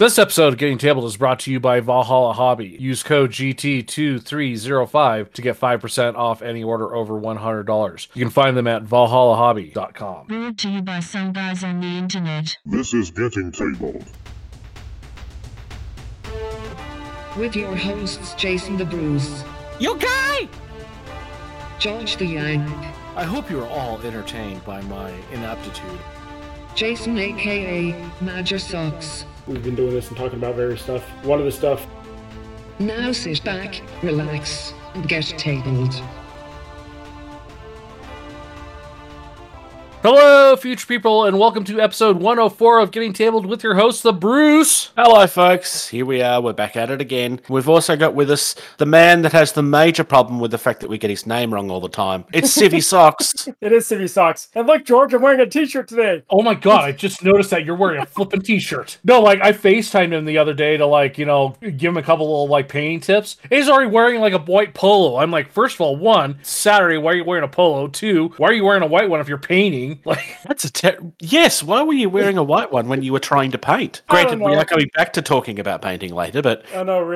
This episode of Getting Tabled is brought to you by Valhalla Hobby. Use code GT2305 to get 5% off any order over $100. You can find them at valhallahobby.com. Brought to you by some guys on the internet. This is Getting Tabled. With your hosts, Jason the Bruce, You guy! George the Yank, I hope you are all entertained by my inaptitude. Jason aka Major Socks. We've been doing this and talking about various stuff. One of the stuff Now sit back, relax, and get tabled. Hello, future people, and welcome to episode 104 of Getting Tabled with your host, the Bruce. Hello, folks. Here we are. We're back at it again. We've also got with us the man that has the major problem with the fact that we get his name wrong all the time. It's Civvy Socks. it is City Socks. And look, George, I'm wearing a t-shirt today. Oh my god, I just noticed that you're wearing a flippin' t-shirt. No, like I FaceTimed him the other day to like, you know, give him a couple little like painting tips. He's already wearing like a white polo. I'm like, first of all, one, Saturday, why are you wearing a polo? Two, why are you wearing a white one if you're painting? Like That's a ter- yes. Why were you wearing a white one when you were trying to paint? Granted, we are coming back to talking about painting later, but I know,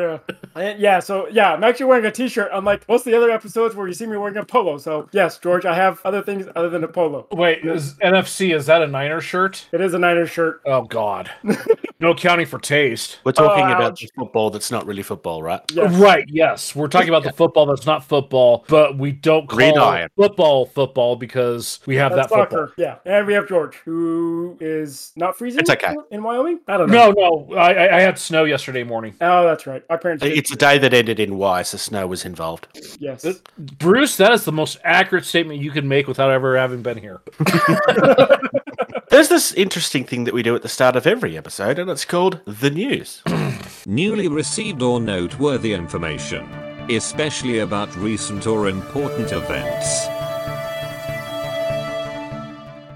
yeah. Yeah, so yeah, I'm actually wearing a t-shirt. Unlike most of the other episodes where you see me wearing a polo. So yes, George, I have other things other than a polo. Wait, is NFC, is that a Niner shirt? It is a Niners shirt. Oh god. no accounting for taste. we're talking Oh, about the football that's not really football, right? Yes. Right, yes. We're talking about the football that's not football, but we don't call Gridiron. football football because we have That's that football. Soccer. Yeah. And we have George, who is not freezing It's okay. in Wyoming. I don't know. No, no, I, I- I had snow yesterday morning. Oh, that's right. Our parents. It's a day that ended in Y, so snow was involved. Yes. Bruce, that is the most accurate statement you can make without ever having been here. There's this interesting thing that we do at the start of every episode, and it's called the news. newly received or noteworthy information, especially about recent or important events.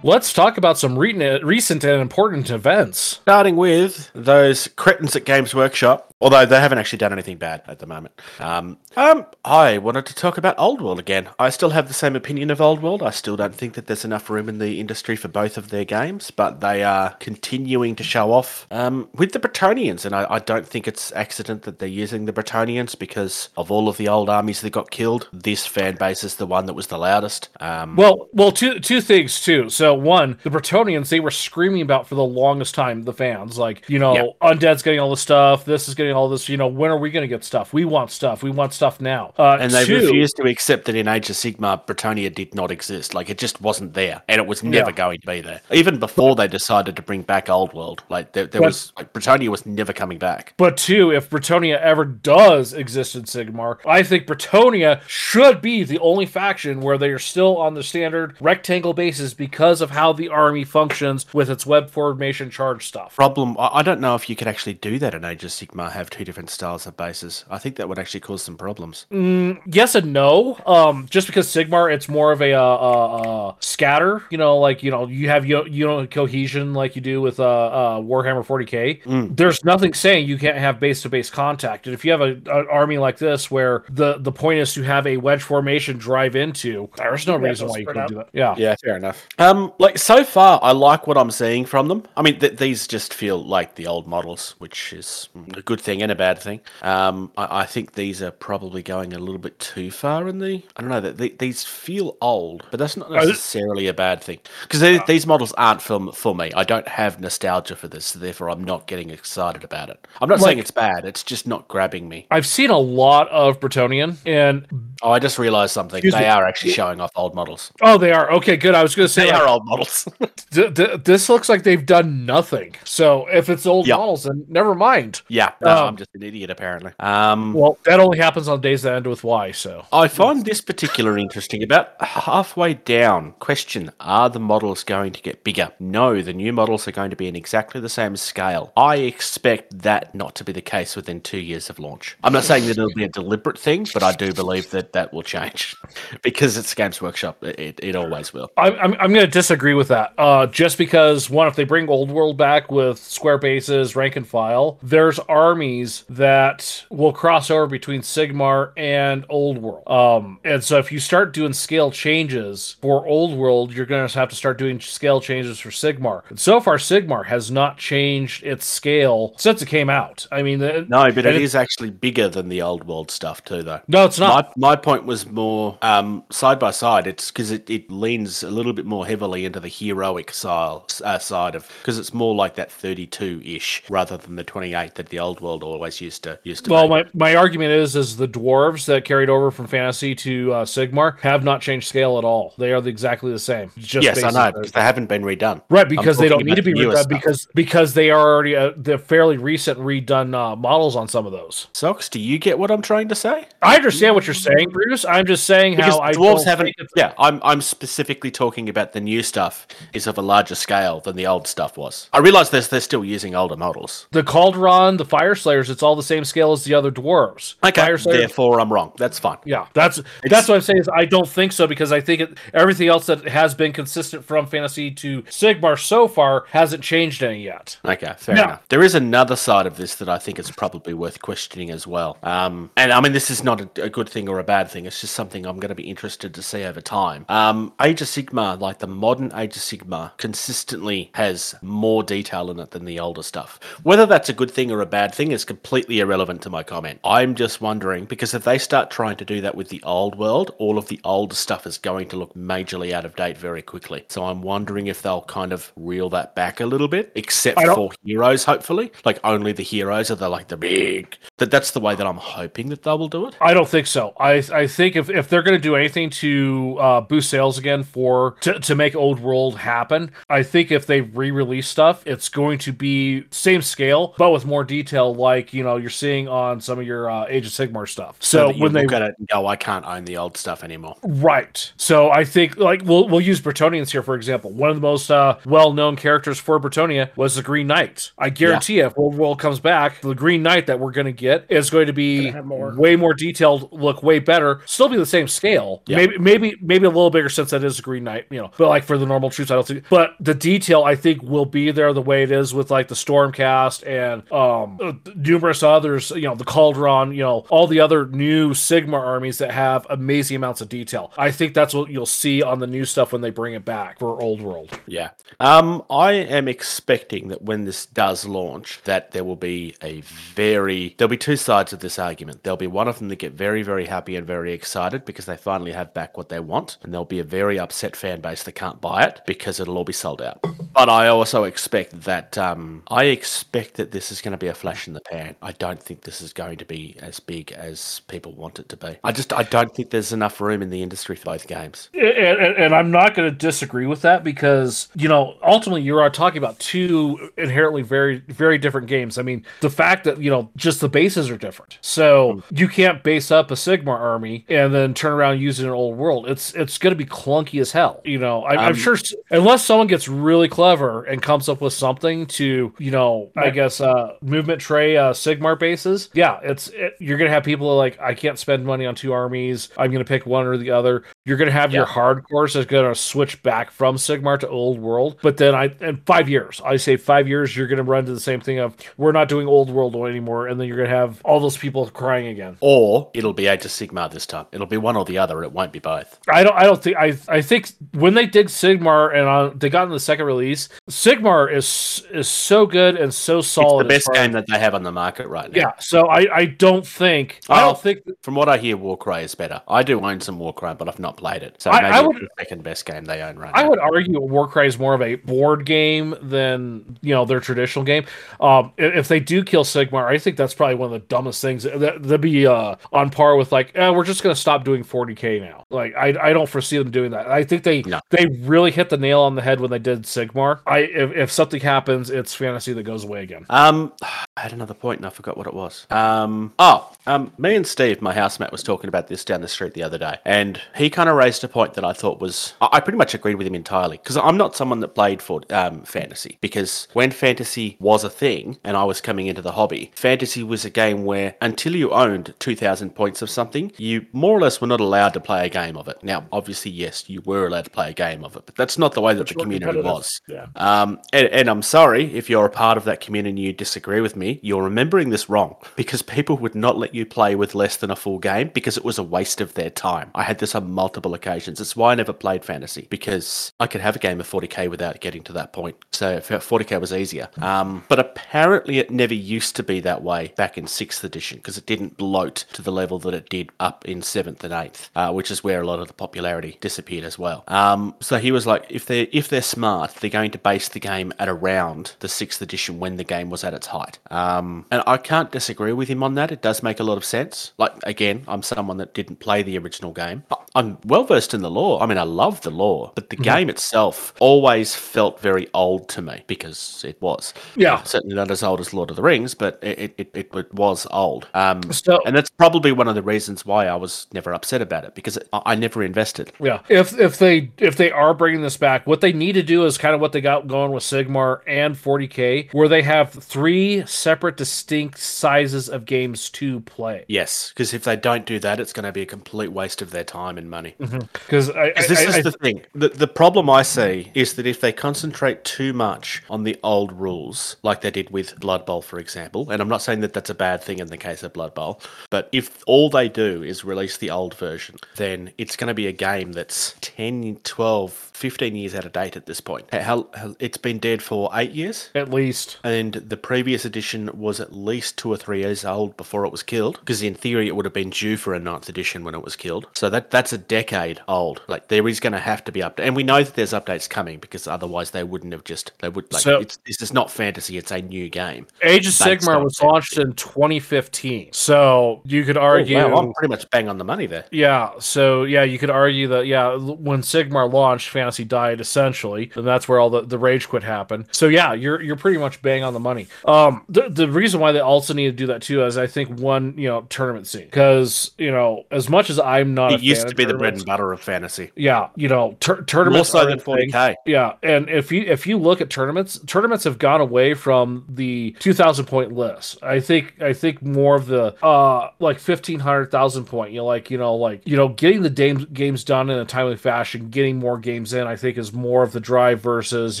Let's talk about some re- recent and important events. Starting with those cretins at Games Workshop, although they haven't actually done anything bad at the moment. Um, um, I wanted to talk about Old World again. I still have the same opinion of Old World. I still don't think that there's enough room in the industry for both of their games, but they are continuing to show off um, with the Bretonnians, and I, I don't think it's accident that they're using the Bretonnians because of all of the old armies that got killed. This fan base is the one that was the loudest. Um, Well, well, two two things too. So one, the Bretonnians they were screaming about for the longest time. The fans, like you know. Undead's getting all this stuff. This is getting all this. You know, when are we going to get stuff? We want stuff. We want stuff now. Uh, And they two- refused to accept that in Age of Sigmar, Bretonnia did not exist. Like it just wasn't there, and it was never Yeah. going to be there. Even before they decided to bring back Old World, like there, there But- was like Bretonnia was never coming back. But two, if Bretonnia ever does exist in Sigmar, I think Bretonnia should be the only faction where they are still on the standard rectangle basis because of how the army functions with its web formation charge stuff. Problem, I I don't know if you could actually do that in Age of Sigmar. Have two different styles of bases. I think that would actually cause some problems. yes and no. Um, just because Sigmar, it's more of a uh, uh, uh, scatter. You know, like you know, you have you you know cohesion like you do with uh, uh Warhammer 40k. Mm. There's nothing saying you can't have base to base contact. And if you have a, an army like this where the the point is to have a wedge formation drive into, there's no Yeah, reason why you spread couldn't do that. Yeah. Yeah, fair enough. Um, like so far, I like what I'm seeing from them. I mean, th- these just feel like the old models, which is a good thing and a bad thing. Um, I, I think these are probably going a little bit too far in the. I don't know that th- these feel old, but that's not necessarily a bad thing because these models aren't for for me. I don't have nostalgia for this, so therefore I'm not getting excited about it. I'm not saying it's bad; it's just not grabbing me. I've seen a lot of Bretonnian, and Oh, I just realised something. They me. are actually showing off old models. oh, they are okay. Good. I was going to say They like, are old models. th- th- this looks like they've done nothing. So if it's old Yeah. models, then never mind. yeah, no, Um, I'm just an idiot apparently. Um, Well, that only happens on days that end with Y. So I find this particular interesting. About halfway down, question Are the models going to get bigger? No, the new models are going to be in exactly the same scale. I expect that not to be the case within two years of launch. I'm not saying that it'll be a deliberate thing, but I do believe that that will change because it's Games Workshop. It, it, it always will. I'm, I'm, I'm going to disagree with that. Uh, just because, one, if they bring Old World back with square bases, rank and file, there's armies armies that will cross over between Sigmar and Old World. Um, and so if you start doing scale changes for Old World, you're going to have to start doing scale changes for Sigmar. And so far, Sigmar has not changed its scale since it came out. I mean, the, No, but it is actually bigger than the old world stuff too, though. No, it's not. My, my point was more um, side by side. It's because it, it leans a little bit more heavily into the heroic style, uh, side of because it's more like that 32 ish rather than the 28 that the old world always used to used to. Well, be. my, my argument is is the dwarves that carried over from fantasy to uh, Sigmar have not changed scale at all. They are exactly the same. Just yes, I know because they haven't been redone. Right, because they don't need to be redone stuff. because because they are already uh, the fairly recent redone uh, models on some of those. Socks, do you get what I'm trying to say? I understand what you're saying, Bruce. I'm just saying Because how I dwarves haven't. Yeah, I'm I'm specifically talking about the new stuff is of a larger scale than the old stuff was. I realize they're they're still using older models. the Kharadron, the Fire Slayers. It's all the same scale as the other dwarves. Okay, Fire Slayers. therefore I'm wrong. That's fine. Yeah, that's that's what I'm saying is I don't think so because I think it, everything else that has been consistent from fantasy to Sigmar so far hasn't changed any yet. Okay, fair No. enough. There is another side of this that I think is probably worth questioning as well. Um, and I mean, this is not a, a good thing or a bad thing. It's just something I'm going to be interested to see over time. Um, Age of Sigmar, like the modern Age of Sigmar, consistently has more detail in it than the older stuff. Whether that's a good thing or a bad thing is completely irrelevant to my comment. I'm just wondering because if they start trying to do that with the old world, all of the old stuff is going to look majorly out of date very quickly. So I'm wondering if they'll kind of reel that back a little bit, except for heroes, hopefully. Like only the heroes are the like the big. That that's the way that I'm hoping that they will do it. I don't think so. I I think if, if they're going to do anything to uh, boost sales again for to, to make old world happen, I think if they re-release stuff, it's going to be same scale but with more detail, like you know you're seeing on some of your uh, Age of Sigmar stuff. So, that you when they look at it and go, I can't own the old stuff anymore. Right. So I think like we'll we'll use Bretonnians here for example. One of the most uh, well-known characters for Bretonnia was the Green Knight. I guarantee you, if Old World comes back, the Green Knight that we're going to get is going to be more. way more detailed, look way better, still be the same scale. Yeah. Maybe maybe maybe a little bigger since that is a Green Knight, you know. But like for the normal troops, I don't think. But the detail I think will be there the way it is with like the Stormcast and um numerous others. You know, the Kharadron. You know, all the other new Sigmar armies that have amazing amounts of detail. I think that's what you'll see on the new stuff when they bring it back for Old World. Yeah. Um, I am expecting that when this does launch, that there will be a very there'll be two sides of this argument. There'll be one of them that get very, very happy and very excited because they finally have back what they want, and there'll be a very upset fan base that can't buy it because it'll all be sold out. But I also expect that um, I expect that this is going to be a flash in the pan. I don't think this is going to be as big as people want it to be. I just I don't think there's enough room in the industry for both games. and, and, and I'm not going to disagree with that because you know ultimately you are talking about two inherently very very different games. I mean the fact that you know just the bases are different, so you can't base up a Sigmar army and then turn around use an old world. It's it's going to be clunky as hell. You know I, I'm Um, sure unless someone gets really clever and comes up with something to you know I guess uh movement tray uh, Sigmar bases. Yeah, it's it, you're going to have people like I can't spend money on two armies. I'm going to pick one or the other. You're going to have your hardcores that's going to switch back from Sigmar to Old World. But then I, in five years, I say five years, you're going to run to the same thing of we're not doing Old World anymore. And then you're going to have all those people crying again. Or it'll be Age of Sigmar this time. It'll be one or the other. It won't be both. I don't, I don't think, I, I think when they did Sigmar and uh, they got in the second release, Sigmar is, is so good and so It's solid. the best game that they have on the market right now. Yeah. So I, I don't think, I Oh. don't think, From what I hear, Warcry is better. I do own some Warcry, but I've not played it. So I- maybe I it's would- the second best game they own right I now. would argue Warcry is more of a board game than you know their traditional game. Um, if they do kill Sigmar, I think that's probably one of the dumbest things. That that'd be uh, on par with like, eh, we're just gonna stop doing 40k now. Like, I, I don't foresee them doing that. I think they No. they really hit the nail on the head when they did Sigmar. I if, if something happens, it's fantasy that goes away again. Um, I had another point and I forgot what it was. Um, oh, um, me and Steve, my housemate, was talking about this down the street the other day, and he kind of raised a point that I thought was I I pretty much agreed with him entirely because I'm not someone that played for um, fantasy because when fantasy was a thing and I was coming into the hobby, fantasy was a game where until you owned 2,000 points of something, you more or less were not allowed to play a game of it. Now, obviously, yes, you were allowed to play a game of it, but that's not the way that the community was. Yeah. Um, and, and I'm sorry if you're a part of that community and you disagree with me. Me, you're remembering this wrong because people would not let you play with less than a full game because it was a waste of their time. I had this on multiple occasions. It's why I never played fantasy because I could have a game of 40k without getting to that point. So 40k was easier. Um, but apparently, it never used to be that way back in sixth edition because it didn't bloat to the level that it did up in seventh and eighth, uh, which is where a lot of the popularity disappeared as well. Um, so he was like, if they're if they're smart, they're going to base the game at around the sixth edition when the game was at its height. Um, and I can't disagree with him on that. It does make a lot of sense. Like again, I'm someone that didn't play the original game. I'm well versed in the lore. I mean, I love the lore, but the mm-hmm. game itself always felt very old to me because it was. Yeah. Uh, certainly not as old as Lord of the Rings, but it it, it, it was old. Um, So- and that's probably one of the reasons why I was never upset about it because I, I never invested. Yeah, if if they if they are bringing this back, what they need to do is kind of what they got going with Sigmar and 40k, where they have three separate, distinct sizes of games to play. Yes, because if they don't do that, it's going to be a complete waste of their time and money. Mm-hmm. Because I, I, 'Cause this I- is I- the thing. The, the problem I see is that if they concentrate too much on the old rules, like they did with Blood Bowl, for example, and I'm not saying that that's a bad thing in the case of Blood Bowl, but if all they do is release the old version, then it's going to be a game that's 10, 12, 15 years out of date at this point. How, how, it's been dead for eight years? at least And the previous edition was at least two or three years old before it was killed, because in theory it would have been due for a ninth edition when it was killed. So that that's a decade old. Like there is going to have to be update, and we know that there's updates coming because otherwise they wouldn't have just they would like So- it's, this is not fantasy; it's a new game. Age of Sigmar was launched in 2015. So you could argue. Oh, wow, I'm pretty much bang on the money there. Yeah, so yeah, you could argue that yeah, when Sigmar launched, fantasy died essentially, and that's where all the, the rage quit happened. So yeah, you're you're pretty much bang on the money. Um, the, the reason why they also need to do that too is I think one you know tournament scene because you know as much as I'm not a It used fan to be the bread and butter of fantasy. yeah, you know, tur- tournaments are than a thing. 40k. Yeah, and if you if you look at tournaments, tournaments have gone away from the 2000 point list. I think I think more of the uh like 1500 1000 point, you know like, you know like, you know, getting the games games done in a timely fashion, getting more games in, I think is more of the drive versus,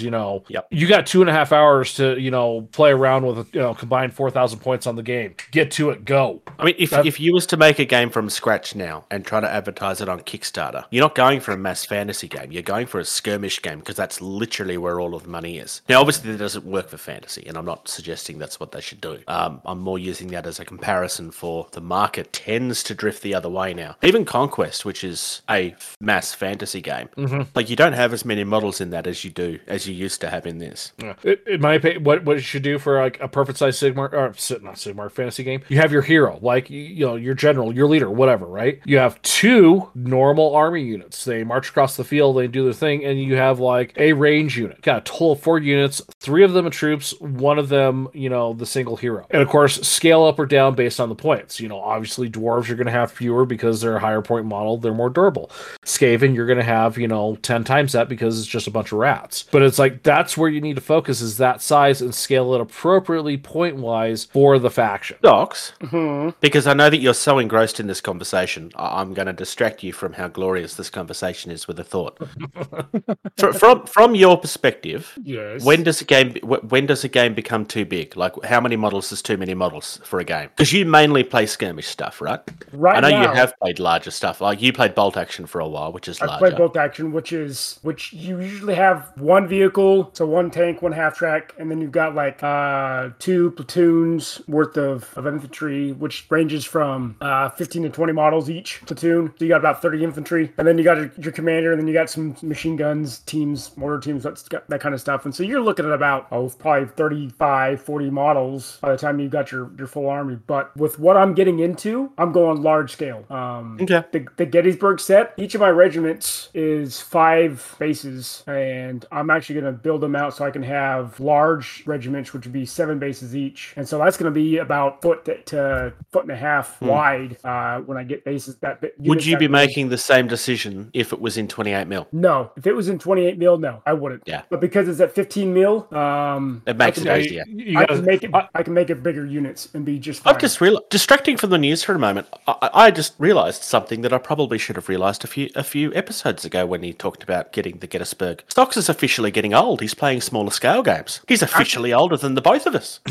you know, Yep. you got two and a half hours to, you know, play around with, you know, combined 4000 points on the game. Get to it, go. I mean, if, if you was to make a game from scratch now and try to advertise it on Kickstarter, you're not going for a mass fantasy game. You're going for a skirmish game because that's literally where all of the money is. Now, obviously, that doesn't work for fantasy, and I'm not suggesting that's what they should do. Um, I'm more using that as a comparison for the market tends to drift the other way now. Even Conquest, which is a mass fantasy game, like you don't have as many models in that as you do as you used to have in this. Yeah. In- In my opinion, what what you should do for like a perfect size Sigmar or not Sigmar fantasy game, you have your hero, like you, you know your general, your leader, whatever, right? You have two normal army units. They march across the field, they do their thing, and you have like a range unit. Got a total of four units, three of them are troops, one of them, you know, the single hero. And of course, scale up or down based on the points. You know, obviously dwarves are going to have fewer because they're a higher point model, they're more durable. Skaven, you're going to have, you know, 10 times that because it's just a bunch of rats. But it's like that's where you need to focus is that size and scale it appropriately point wise for the faction. Docs, mm-hmm. because I know that you're so engrossed in this conversation, I- I'm going to distract you from how glorious this conversation is with a thought. Fr- from from your perspective, Yes. when does a game wh- when does a game become too big? Like how many models is too many models for a game? Because you mainly play skirmish stuff, right? Right I know you have played larger stuff. Like you played bolt action for a while, which is I larger. play bolt action, which is which you usually have one vehicle, so one tank, one half track, and then you've got like uh two platoons worth of, of infantry, which ranges from uh 15 to 20 models each platoon. So you got about 30 infantry, and then you got your, your commander, and then you got some machine guns, teams, mortar teams, that's got that kind of stuff. And so you're looking at about oh probably 35, 40 models by the time you've got your your full army. But with what I'm getting into, I'm going large scale. Um, Okay. the, the Gettysburg set, each of my regiments is five bases, and I'm actually going to build them out so I can have large regiments, which would be seven bases each. And so that's going to be about foot to, to foot and a half wide uh, when I get bases. That bit- Hmm. Would you that be big. making the same decision if it was in 28 mil. No, if it was in 28 mil, no, I wouldn't. Yeah. But because it's at 15 mil, um, It makes I it easier. You, you I gotta- can make it. I- I can make it bigger units and be just fine. I've just realized, distracting from the news for a moment. I, I just realised something that I probably should have realised a few a few episodes ago when he talked about getting the Gettysburg. Stocks is officially getting old. He's playing smaller scale games. He's officially older than the both of us.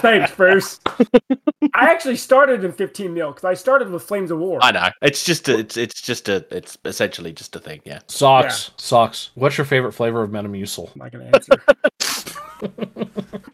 Thanks, Bruce. I actually started in 15 mil because I started with Flames of War. I know. It's just a, it's it's just a it's essentially just a thing. Yeah. Socks, socks. What's your favorite flavor of Metamucil? I'm not gonna answer.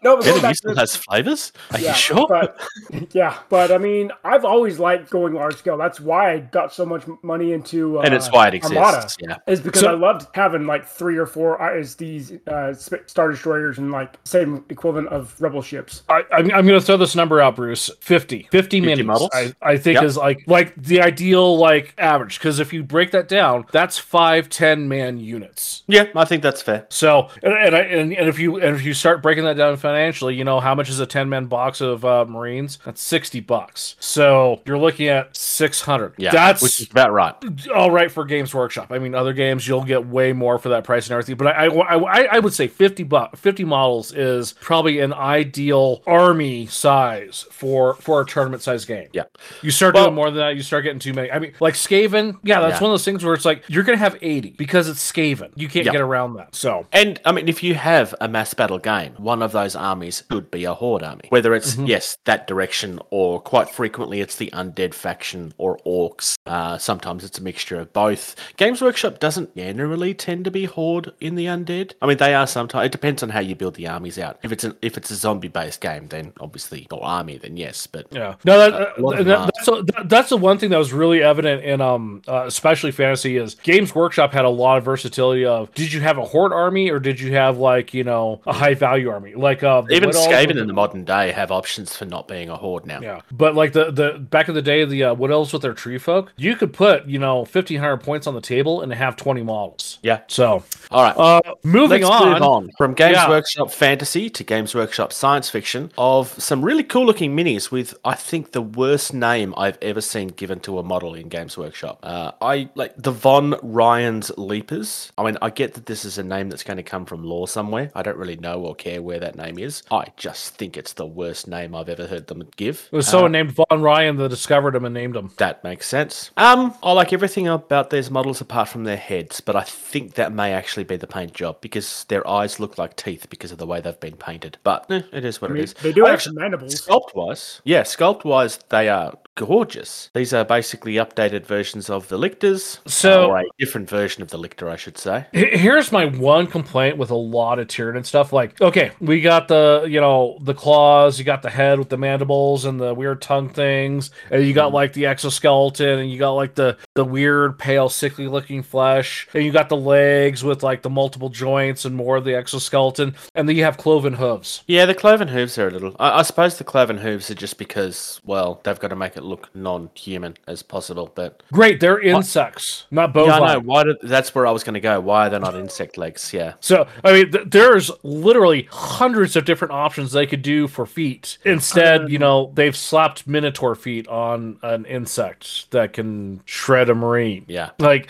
no, but going back to Metamucil the- has flavors. Are yeah, you sure? But yeah, but I mean, I've always liked going large scale. That's why I got so much money into. Uh, and it's why it exists. Armada. Yeah. Is because So- I loved having like three or four ISDs, uh, star destroyers, and like same equivalent of rebel ships. I, I'm, I'm going to throw this number out, Bruce. 50. 50, 50 minis. models? I, I think Yep. is like like the ideal like average because if you break that down, that's five ten man units. Yeah, I think that's fair. So and and, I, and and if you and if you start breaking that down financially, you know how much is a 10 man box of uh, Marines? That's 60 bucks. So you're looking at 600. Yeah, That's which is about right. all right for Games Workshop. I mean, other games you'll get way more for that price and everything. But I, I, I, I would say fifty bu- fifty models is probably an ideal army size for for a tournament size game. Yeah. You start Well- doing more than that, you start getting too many. I mean, like Skaven, yeah, that's Yeah. one of those things where it's like you're gonna have eighty because it's Skaven. You can't Yeah. get around that. So And I mean, if you have a mass battle game, one of those armies could be a horde army. Whether it's Mm-hmm. yes that direction, or quite frequently it's the undead faction or orcs. Uh, sometimes it's a mixture of both. Games Workshop doesn't generally tend to be horde in the undead. I mean, they are sometimes. It depends on how you build the armies out. If it's an, if it's a zombie based game, then obviously or army, then yes. But Yeah, no, that, of that- that's a, that- that's the one thing that was really evident in um, uh, especially fantasy is Games Workshop had a lot of versatility of did you have a horde army or did you have like you know a high value army like uh the even Skaven in the modern day have options for not being a horde now. yeah, but like the the back in the day, the uh, Wood Elves with their tree folk, you could put you know fifteen hundred points on the table and have twenty models. Yeah. So, All right. uh, moving on, on from Games Yeah. Workshop fantasy to Games Workshop science fiction of some really cool looking minis with I think the worst name I've ever seen given to a model in Games Workshop. Uh, I like the Von Ryan's Leapers. I mean, I get that this is a name that's going to come from lore somewhere. I don't really know or care where that name is. I just think it's the worst name I've ever heard them give. It was someone named Von Ryan that discovered him and named him. That makes sense. Um, I like everything about these models apart from their heads, but I think that may actually be the paint job because their eyes look like teeth because of the way they've been painted. But eh, it is what I it mean, is. they do I have some mandibles. Sculpt wise, yeah, sculpt wise, they are gorgeous. These are basically updated versions of the lictors, So- or a different version of the lictor, I should say. Here's my one complaint with a lot of Tyranid stuff. Like, okay, we got the you know the claws, you got the head with the mandibles and the weird tongue things, and you got hmm. like the exoskeleton, and you got like the the weird pale sickly looking flesh, and you got the legs with like the multiple joints and more of the exoskeleton, and then you have cloven hooves. Yeah, the cloven hooves are a little. I, I suppose the cloven hooves are just because, well, they've got to make it look non-human as possible. But Great, they're insects, not yeah, bovine. I know. Why? That's where I was going to go. Why are they not insect legs? Yeah. So, I mean, th- there's literally hundreds of different options they could do for feet. Instead, you know, they've slapped Minotaur feet on an insect that can shred a marine. Yeah. Like,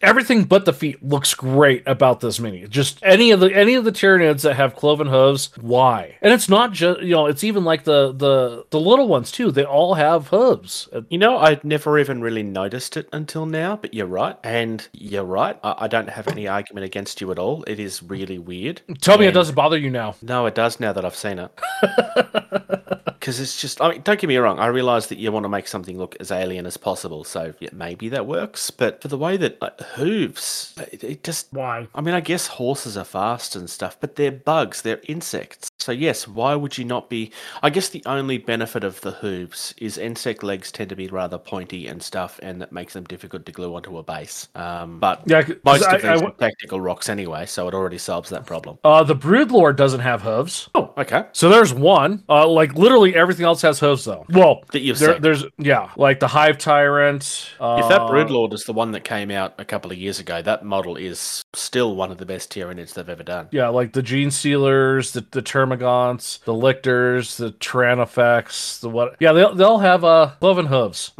everything but the feet looks great about this mini. Just any of the any of the Tyranids that have cloven hooves, why? And it's not just you know, it's even like the the the little ones too. They all have hooves. You know, I'd never even really noticed it until now, but you're right. And you're right. I, I don't have any argument against you at all. It is really weird. Tell me it doesn't bother you now. No, it does now that I've seen it. Because it's just, I mean, don't get me wrong. I realize that you want to make something look as alien as possible. So yeah, maybe that works. But for the way that like, hooves, it, it just, Why? I mean, I guess horses are fast and stuff, but they're bugs, they're insects. So, yes, why would you not be? I guess the only benefit of the hooves is insect legs tend to be rather pointy and stuff, and that makes them difficult to glue onto a base. Um, but yeah, most I- of these I are w- tactical rocks anyway, so it already solves that problem. Uh, the Broodlord doesn't have hooves. Oh, Oh, okay. So there's one. Uh, like literally everything else has hooves though. Well, That you've there, seen. there's yeah, like the Hive Tyrant. Uh, If that Broodlord is the one that came out a couple of years ago, that model is still one of the best Tyranids they've ever done. Yeah, like the Gene Stealers, the, the Termagants, the Lictors, the Tyrannofex, the what? Yeah, they'll they'll have uh cloven hooves.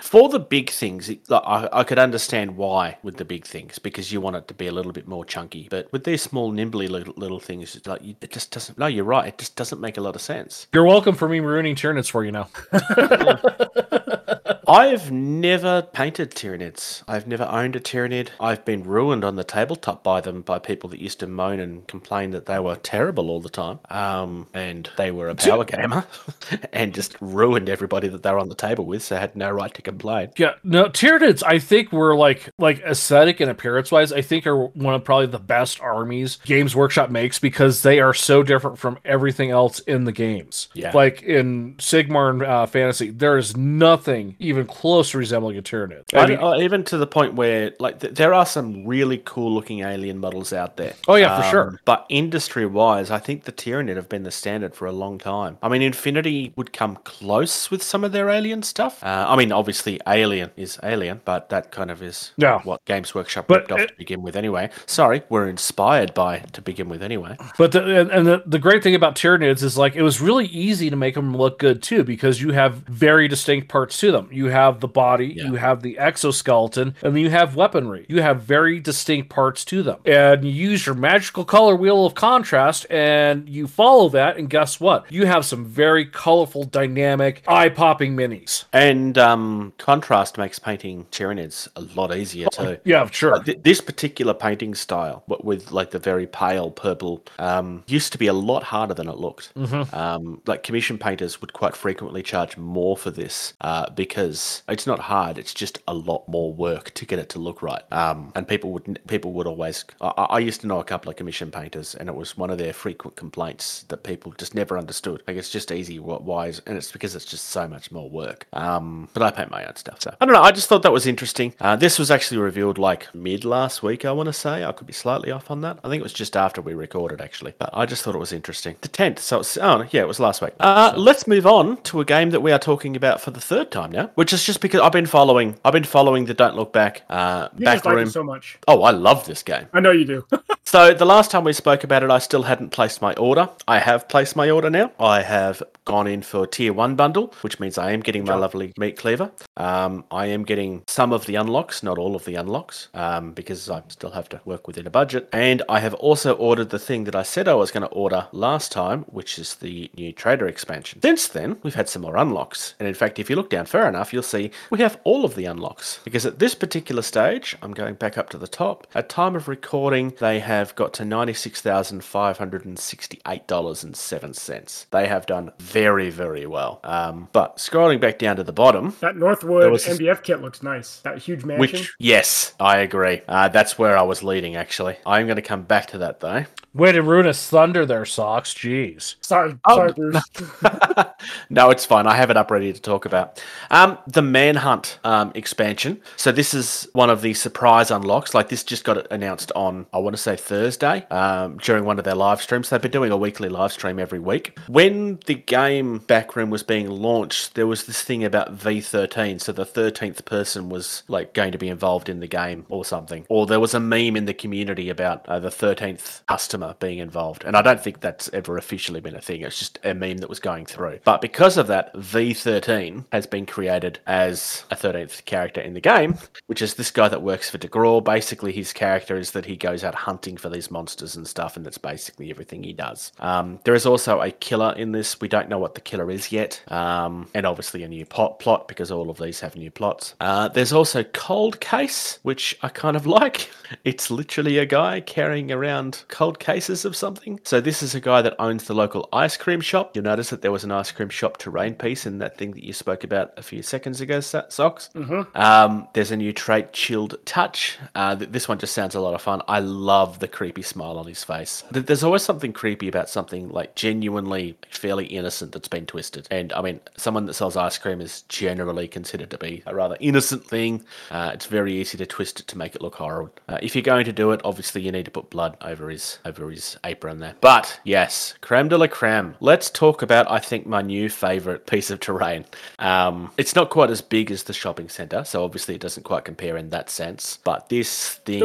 For the big things, it, I, I could understand why with the big things because you want it to be a little bit more chunky. But with these small, nimbly little, little things, it's like you, it just doesn't. No, you're right. It just doesn't make a lot of sense. You're welcome for me ruining Tyranids for you now. I've never painted Tyranids. I've never owned a Tyranid. I've been ruined on the tabletop by them by people that used to moan and complain that they were terrible all the time. Um, and they were a power gamer and just ruined everybody that they were on the table with, so had no right to complain. Yeah, no, Tyranids, I think were like like aesthetic and appearance wise, I think are one of probably the best armies Games Workshop makes because they are so different from everything else in the games. Yeah. Like in Sigmar and uh, Fantasy, there is nothing even close to resembling a Tyranid. I I mean, uh, even to the point where, like, th- there are some really cool looking alien models out there. Oh, yeah, for sure. But industry wise, I think the Tyranid have been the standard for a long time. I mean, Infinity would come close with some of their alien stuff. Uh, I mean, obviously, Alien is Alien, but that kind of is Yeah. what Games Workshop But ripped off to begin with anyway. Sorry, we're inspired by to begin with anyway. But the, and, and the, the great thing about Tyranids is like it was really easy to make them look good too because you have very distinct parts to them. You have the body, Yeah. you have the exoskeleton, and then you have weaponry. You have very distinct parts to them. And you use your magical color wheel of contrast and you follow that, and guess what? You have some very colorful, dynamic, eye popping minis. And um, contrast makes painting Tyranids a lot easier too. Yeah, sure. Like, th- this particular painting style, with like the very pale purple, um, used to be a lot harder than it looked. Um, like commission painters would quite frequently charge more for this uh, because it's not hard; it's just a lot more work to get it to look right. Um, and people would people would always. I, I used to know a couple of commission painters, and it was one of their frequent complaints that people just never understood. Like it's just easy, what wise, and it's because it's just so much more work. Um, but I paint my own stuff, so I don't know. I just thought that was interesting. Uh, this was actually revealed like mid last week. I want to say I could be slightly off on that. I think it was just after we recorded actually, but I just thought it was interesting. The tenth, so it's, oh yeah, it was last week. Uh, let's move on to a game that we are talking about for the third time now, which is just because I've been following. I've been following the Don't Look Back uh, You backroom. it so much. Oh, I love this game. I know you do. So the last time we spoke about it, I still hadn't placed my order. I have placed my order now. I have gone in for tier one bundle, which means I am getting my lovely meat cleaver. Um, I am getting some of the unlocks, not all of the unlocks, um, because I still have to work within a budget. And I have also ordered the thing that I said I was going to order last time, which is the new trader expansion. Since then, we've had some more unlocks. And in fact, if you look down far enough, you'll see we have all of the unlocks. Because at this particular stage, I'm going back up to the top. At time of recording, they have got to $96,568.07. They have done very, very well. Um, but scrolling back down to the bottom, that Northwood was this- MDF kit looks nice. That huge mansion. which, yes, I agree. Uh, that's where I was leading, actually. I'm going to come back to that, though. Way to ruin his thunder there, Socks. Jeez. sorry, Oh, sorry, Bruce. no, it's fine. I have it up ready to talk about. Um, the Manhunt um, expansion. So this is one of the surprise unlocks. Like this just got announced on, I want to say Thursday, um, during one of their live streams. They've been doing a weekly live stream every week. When the game Backroom was being launched, there was this thing about V13. So the 13th person was like going to be involved in the game or something. Or there was a meme in the community about uh, the 13th customer being involved. And I don't think that's ever officially been a thing. It's just a meme that was going through. But because of that, V13 has been created as a 13th character in the game, which is this guy that works for DeGraw. Basically, his character is that he goes out hunting for these monsters and stuff, and that's basically everything he does. Um, there is also a killer in this. We don't know what the killer is yet. Um, and obviously a new plot, plot because all of these have new plots. Uh, there's also Cold Case, which I kind of like. It's literally a guy carrying around cold cases of something. So this is a guy that owns the local ice cream shop. You'll notice that there was an ice cream shop terrain piece in that thing that you spoke about a few seconds ago, So- Socks. Um, there's a new trait, Chilled Touch. Uh, th- this one just sounds a lot of fun. I love the creepy smile on his face. There's always something creepy about something like genuinely fairly innocent that's been twisted. And I mean, someone that sells ice cream is generally considered to be a rather innocent thing. Uh, it's very easy to twist it to make it look horrible. Uh, if you're going to do it, obviously you need to put blood over his over his apron there. But yes, creme de la creme. Let's talk about I think my new favorite piece of terrain. Um, it's not quite as big as the shopping center, so obviously it doesn't quite compare in that sense. But this thing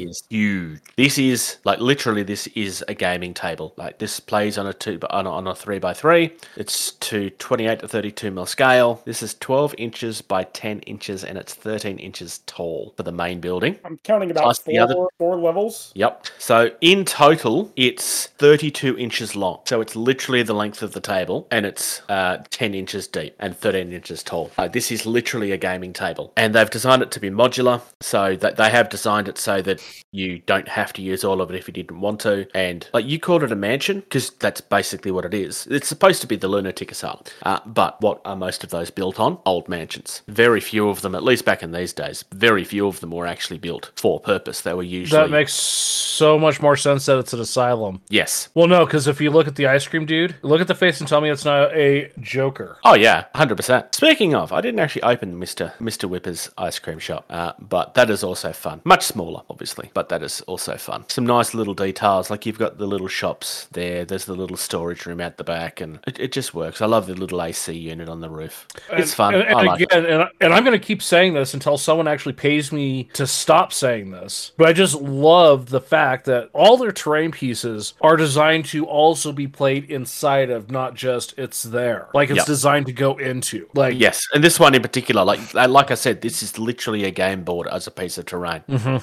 is huge. This is like literally this is a gaming table. Like this plays on a two on a, on a three by three. It's to twenty eight to thirty two mil scale. This is twelve inches by ten inches, and it's thirteen inches tall for the main building. I'm counting about Plus the four, other- four levels. Yep. So in total, it's 32 inches long. So it's literally the length of the table, and it's uh, 10 inches deep and 13 inches tall. Uh, this is literally a gaming table, and they've designed it to be modular. So that they have designed it so that you don't have to use all of it if you didn't want to. And like you called it a mansion because that's basically what it is. It's supposed to be the lunatic asylum. Uh, but what are most of those built on? Old mansions. Very few of them, at least back in these days, very few of them were actually built for purpose. They were usually That makes so much more sense that it's an asylum. yes. Well, no, because if you look at the ice cream dude, look at the face and tell me it's not a Joker. Oh yeah, hundred percent. Speaking of, I didn't actually open Mister Mister Whipper's ice cream shop, uh, but that is also fun. Much smaller, obviously, but that is also fun. Some nice little details, like you've got the little shops there. There's the little storage room out the back, and it, it just works. I love the little AC unit on the roof. It's fun. And, and I like it. again, and, and I'm going to keep saying this until someone actually pays me to stop saying this. But I just love the fact that all their terrain pieces are designed to also be played inside of, not just it's there. Like it's Yep. designed to go into. Like Yes, and this one in particular, like uh, like I said, this is literally a game board as a piece of terrain.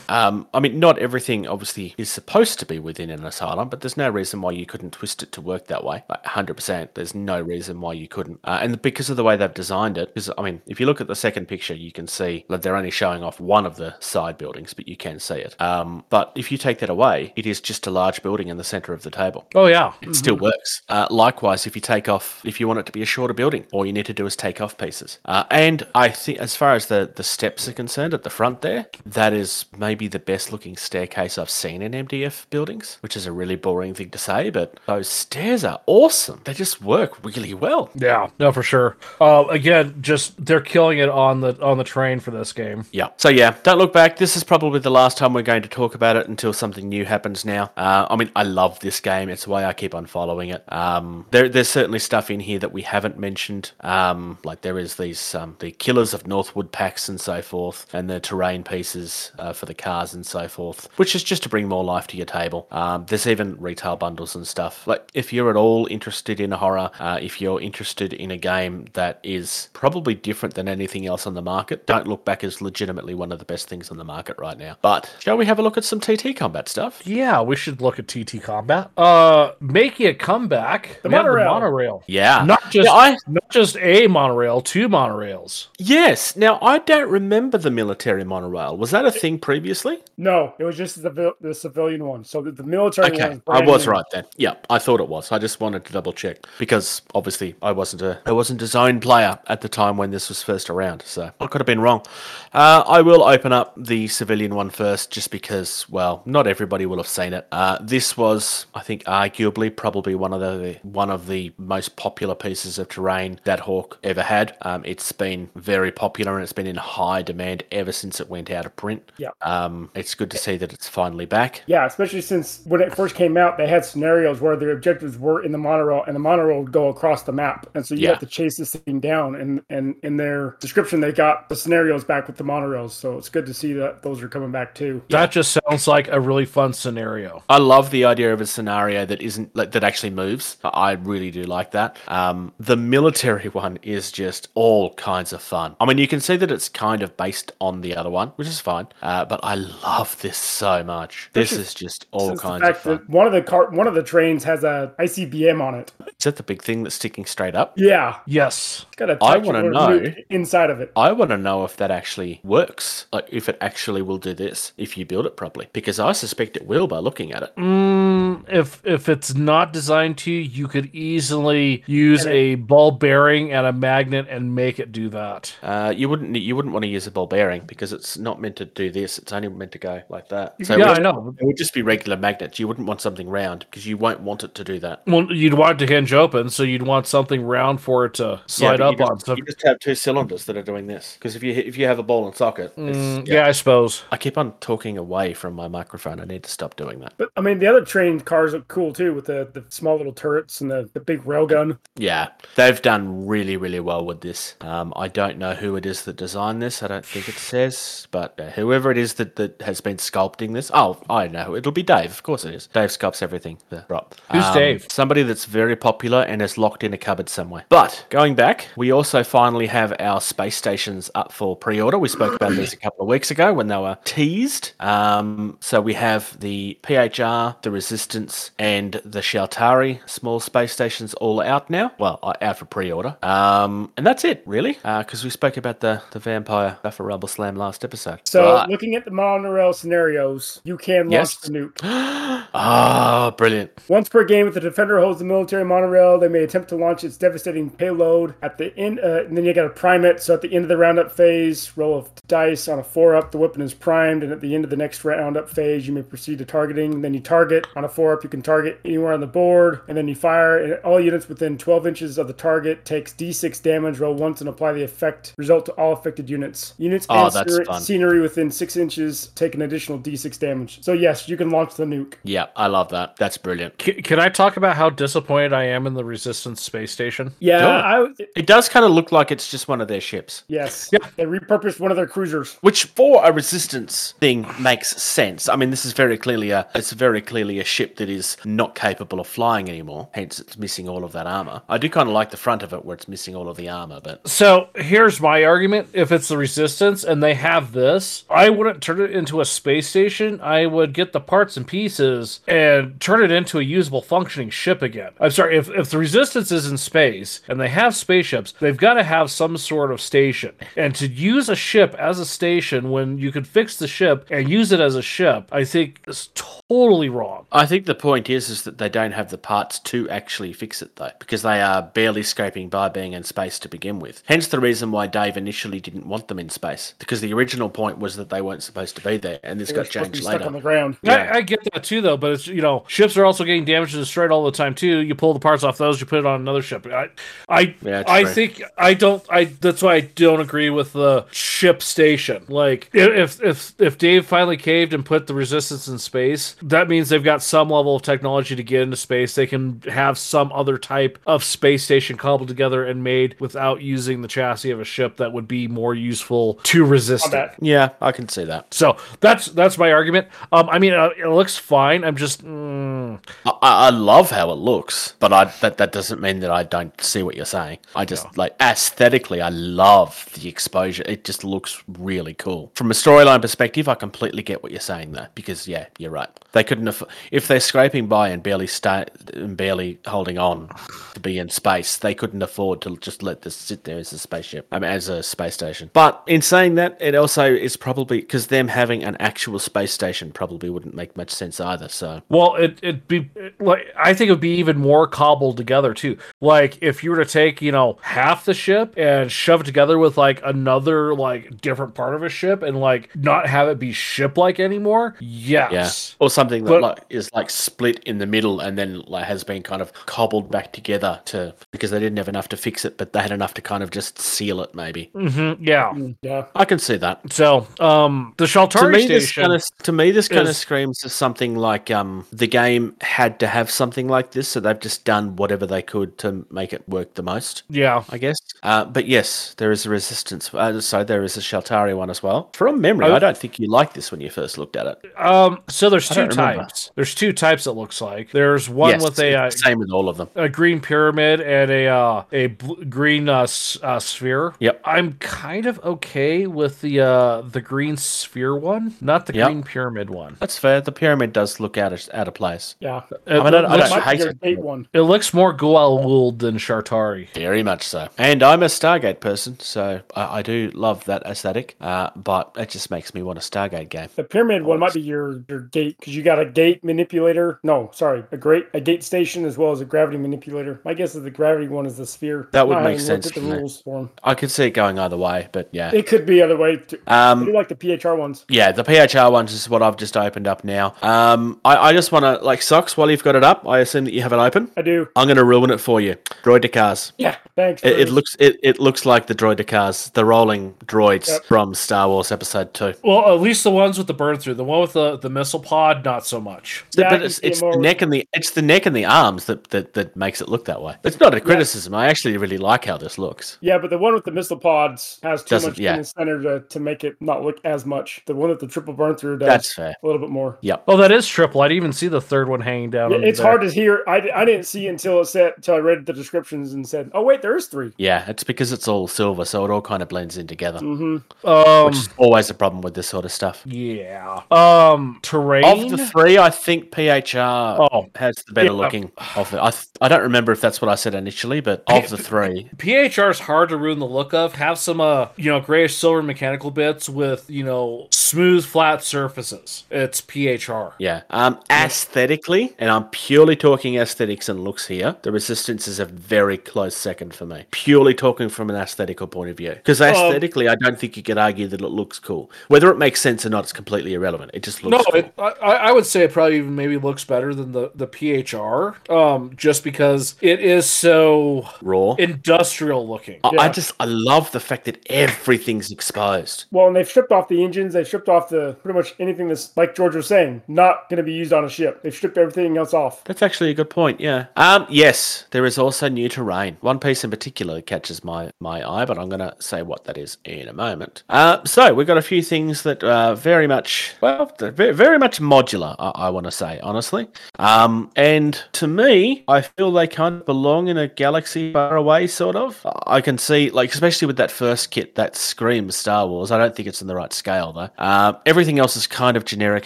Um, I mean, not everything obviously is supposed to be within an asylum, but there's no reason why you couldn't twist it to work that way. Like 100%, there's no reason why you couldn't. Uh, and because of the way they've designed it, because I mean, if you look at the second picture, you can see that they're only showing off one of the side buildings, but you can see it. Um, but if you take that away, it is just a large building in the center of the table oh yeah, it still works. Uh, likewise, if you take off, if you want it to be a shorter building, all you need to do is take off pieces. Uh, and I think, as far as the, the steps are concerned at the front there, that is maybe the best looking staircase I've seen in MDF buildings, which is a really boring thing to say, but those stairs are awesome. They just work really well. yeah, no for sure. Uh, again, just they're killing it on the on the train for this game. Yeah. So yeah, don't look back. This is probably the last time we're going to talk about it until something new happens. Now, uh, I mean, I love this game. It's why I keep on following it. Um, there, there's certainly stuff in here that we haven't mentioned. Um, like there is these um, the Killers of Northwood packs and so forth, and the terrain pieces uh, for the cars and so forth, which is just to bring more life to your table. Um, there's even retail bundles and stuff. Like if you're at all interested in horror, uh, if you're interested in a game that is probably different than anything else on the market, don't look back as legitimately one of the best things on the market right now. But shall we have a look at some TT combat stuff? Yeah, we should look at TT Combat. Uh, making a comeback. The we have monorail. monorail. Yeah. Not just Yeah, I- not just a monorail, two monorails. Yes. Now I don't remember the military monorail. Was that a thing previously? No, it was just the vil- the civilian one. So the, the military one. Okay, I was new. right then. Yeah, I thought it was. I just wanted to double check because obviously I wasn't a I wasn't a zone player at the time when this was first around, so I could have been wrong. Uh, I will open up the civilian one first, just because well, not everybody will have seen it. Uh, this was, I think, arguably probably one of the one of the most popular pieces of terrain that Hawk ever had. Um, it's been very popular and it's been in high demand ever since it went out of print. Yeah. Um, it's good to see that it's finally back. Yeah, especially since when it first came out, they had scenarios where their objectives were in the monorail, and the monorail would go across the map, and so you Yeah. have to chase this thing down. And and in their description, they got the scenarios back with the monorails, so it's good to see that those are coming back too. That just sounds like a really fun scenario. I love the idea of a scenario that isn't like that actually moves. I really do like that. Um, the military one is just all kinds of fun. I mean, you can see that it's kind of based on the other one, which is fine. Uh, but I love this so much. This is just all Since the kinds of fun. that one of the car, one of the trains has a ICBM on it. Is that the big thing that's sticking straight up? Yeah, Yes. it's got a I wanna know- inside of it. I want to know if that actually works. Like, if it actually will do this if you build it properly, because I suspect it will by looking at it. Mm, if if it's not designed to, you could easily use a ball bearing and a magnet and make it do that. Uh, you wouldn't you wouldn't want to use a ball bearing because it's not meant to do this. It's only meant to go like that. So yeah, which- I no. It would just be regular magnets. You wouldn't want something round because you won't want it to do that. Well, you'd want it to hinge open, so you'd want something round for it to slide but up you on. So, you just have two cylinders that are doing this. Because if you if you have a ball and socket, it's, Mm, yeah. I suppose. I keep on talking away from my microphone. I need to stop doing that. But I mean, the other train cars look cool too, with the, the small little turrets and the, the big railgun. Yeah, they've done really, really well with this. Um, I don't know who it is that designed this. I don't think it says, but uh, whoever it is that, that has been sculpting this, oh, I know. It'll be Dave. Of course it is. Dave sculpts everything. The prop. Who's Dave? Somebody that's very popular and is locked in a cupboard somewhere. But going back, we also finally have our space stations up for pre-order. We spoke about these a couple of weeks ago when they were teased. Um, so we have the PHR, the Resistance, and the Shaltari small space stations all out now. Well, uh, out for pre-order. Um, and that's it, really, because we spoke about the the vampire stuff for Rumble Slam last episode. So But- looking at the monorail scenarios, you can launch Yes. the nuke. Ah, brilliant. Once per game, if the defender holds the military monorail, they may attempt to launch its devastating payload. At the end, uh, and then you got to prime it. So at the end of the roundup phase, roll a dice on a four up. The weapon is primed, and at the end of the next roundup phase, you may proceed to targeting. Then you target on a four up. You can target anywhere on the board, and then you fire. And all units within 12 inches of the target takes D6 damage. Roll once and apply the effect result to all affected units. Units Oh, and that's scenery- fun. scenery within six inches take an additional D6 damage. So yes, you can launch the nuke. Yeah, I love that. That's brilliant. C- can I talk about how disappointed I am in the Resistance space station? Yeah, Go. I It does kind of look like it's just one of their ships. yes. Yeah. They repurposed one of their cruisers. Which for a resistance thing makes sense. I mean, this is very clearly a it's very clearly a ship that is not capable of flying anymore. Hence, it's missing all of that armor. I do kind of like the front of it where it's missing all of the armor, but So here's my argument. If it's the Resistance and they have this, I wouldn't turn it into a space station. I would get the parts and pieces and turn it into a usable functioning ship again. I'm sorry, if, if the Resistance is in space and they have spaceships, they've got to have some sort of station. And to use a ship as a station when you could fix the ship and use it as a ship, I think is totally wrong. I think the point is is that they don't have the parts to actually fix it though, because they are barely scraping by being in space to begin with. Hence the reason why Dave initially didn't want them in space, because the original point was that they weren't supposed to be there, and this They got supposed to be changed later. The ground. Yeah. I, I get that too, though. But it's you know, ships are also getting damaged and destroyed all the time too. You pull the parts off those, you put it on another ship. I, I, Yeah, I true. think I don't. I that's why I don't agree with the ship station. Like if if if Dave finally caved and put the resistance in space, that means they've got some level of technology to get into space. They can have some other type of space station cobbled together and made without using the chassis of a ship that would be more useful to resist it. Yeah, I can say that. So that's that's my argument. Um, I mean, uh, it looks fine. I'm just mm, I, I love how it looks, but I that, that doesn't mean that I don't see what you're saying. I just like aesthetically, I love the exposure. It just looks really cool. From a storyline perspective, I completely get what you're saying there because yeah, you're right. They couldn't have if they're scraping by and barely stay and barely holding on to be in space. They couldn't afford to just let this sit there as a spaceship. I mean, as a space station. But in saying that, it also is probably because them having an actual space station probably wouldn't make much sense either. So well, it it it'd be like I think it'd be even more cobbled together too. Like if you were to take you know half the ship and shove it together with like another like different part of a ship and like not have it be ship like anymore. Yeah, Yes. or something that But- like is like split in the middle and then like has been kind of cobbled back together to because they didn't have enough to fix it, but they had enough to kind of just seal it. Maybe hmm yeah. Yeah. I can see that. So um, the To Shaltari me, this station. kind of to me this kind of screams of something like um the game had to have something like this, so they've just done whatever they could to make it work the most. yeah. I guess. Uh, but yes, there is a resistance. Uh, so there is a Shaltari one as well. From memory, I- I don't think you liked this when you first looked at it. Um, so there's two don't remember. types. There's two types. It looks like there's one yes, with a uh, same with all of them. a green pyramid and a uh, a bl- green uh, s- uh, sphere. Yep. I'm kind of okay with the uh, the green sphere one, not the Yep. green pyramid one. That's fair. The pyramid does look out of, out of place. Yeah. It, I mean, I- I looks, don't hate it. one. it looks more Goa'uld than Shaltari. Very much so. And I'm a Stargate person, so I, I do love that aesthetic. Uh, but it just makes me want a Stargate game. The pyramid one might be your, your gate because you got a gate manipulator. No, sorry, a great a gate station as well as a gravity manipulator. My guess is the gravity one is the sphere. That would I make sense the to me. rules for 'em. I could see it going either way, but yeah. It could be either way. Too. I Um, do like the PHR ones. yeah, the PHR ones is what I've just opened up now. Um, I, I just want to, like, Socks, while you've got it up, I assume that you have it open. I do. I'm going to ruin it for you. Droid cars. Yeah. Thanks. It, it looks it, it looks like the droid cars, the rolling droids Yep. from Star Wars Episode Two. Well, at least the ones with the burn through. The one with the, the missile pod, not so much. Yeah, but it's, it's the with- neck and the it's the neck and the arms that, that, that makes it look that way. It's not a criticism. I actually really like how this looks. Yeah, but the one with the missile pods has too Doesn't- much yeah. in the center to, to make it not look as much. The one with the triple burn through does That's fair. a little bit more. Yep. Oh, that is triple. I didn't even see the third one hanging down. Yeah, it's there. hard to hear. I, I didn't see until it said until I read the descriptions and said, "Oh wait, there is three. Yeah, it's because it's all silver, so it all kind of blends in together. Mm-hmm. Um, Which is always a problem with this sort of stuff. yeah. Um, terrain. Of the three, I think PHR Oh. has the better Yeah. looking of it. I, th- I don't remember if that's what I said initially, but of the three, PHR is hard to ruin the look of. Have some, uh, you know, grayish silver mechanical bits with, you know, smooth, flat surfaces. It's PHR. Yeah. Um, aesthetically, and I'm purely talking aesthetics and looks here, the Resistance is a very close second for me. Purely talking from an aesthetical point of view. Because aesthetically, I don't think you could argue that it looks cool. Whether it makes sense or not it's completely irrelevant. It just No, looks cool. it, I, I would say it probably even maybe looks better than the, the PHR, um, just because it is so Raw. industrial looking. I, I just, I love the fact that everything's exposed. Well, and they've stripped off the engines. They've stripped off the pretty much anything that's like George was saying, not going to be used on a ship. They've stripped everything else off. That's actually a good point. Yeah. Um. Yes, there is also new terrain. One piece in particular catches my my eye, but I'm going to say what that is in a moment. Uh. So we've got a few things that are very much well, very, much modular. I, I want to say honestly. Um. And to me, I feel they kind of belong in a galaxy far away, sort of. I can see, like, especially with that first kit that screams Star Wars. I don't think it's in the right scale though. Um. Everything else is kind of generic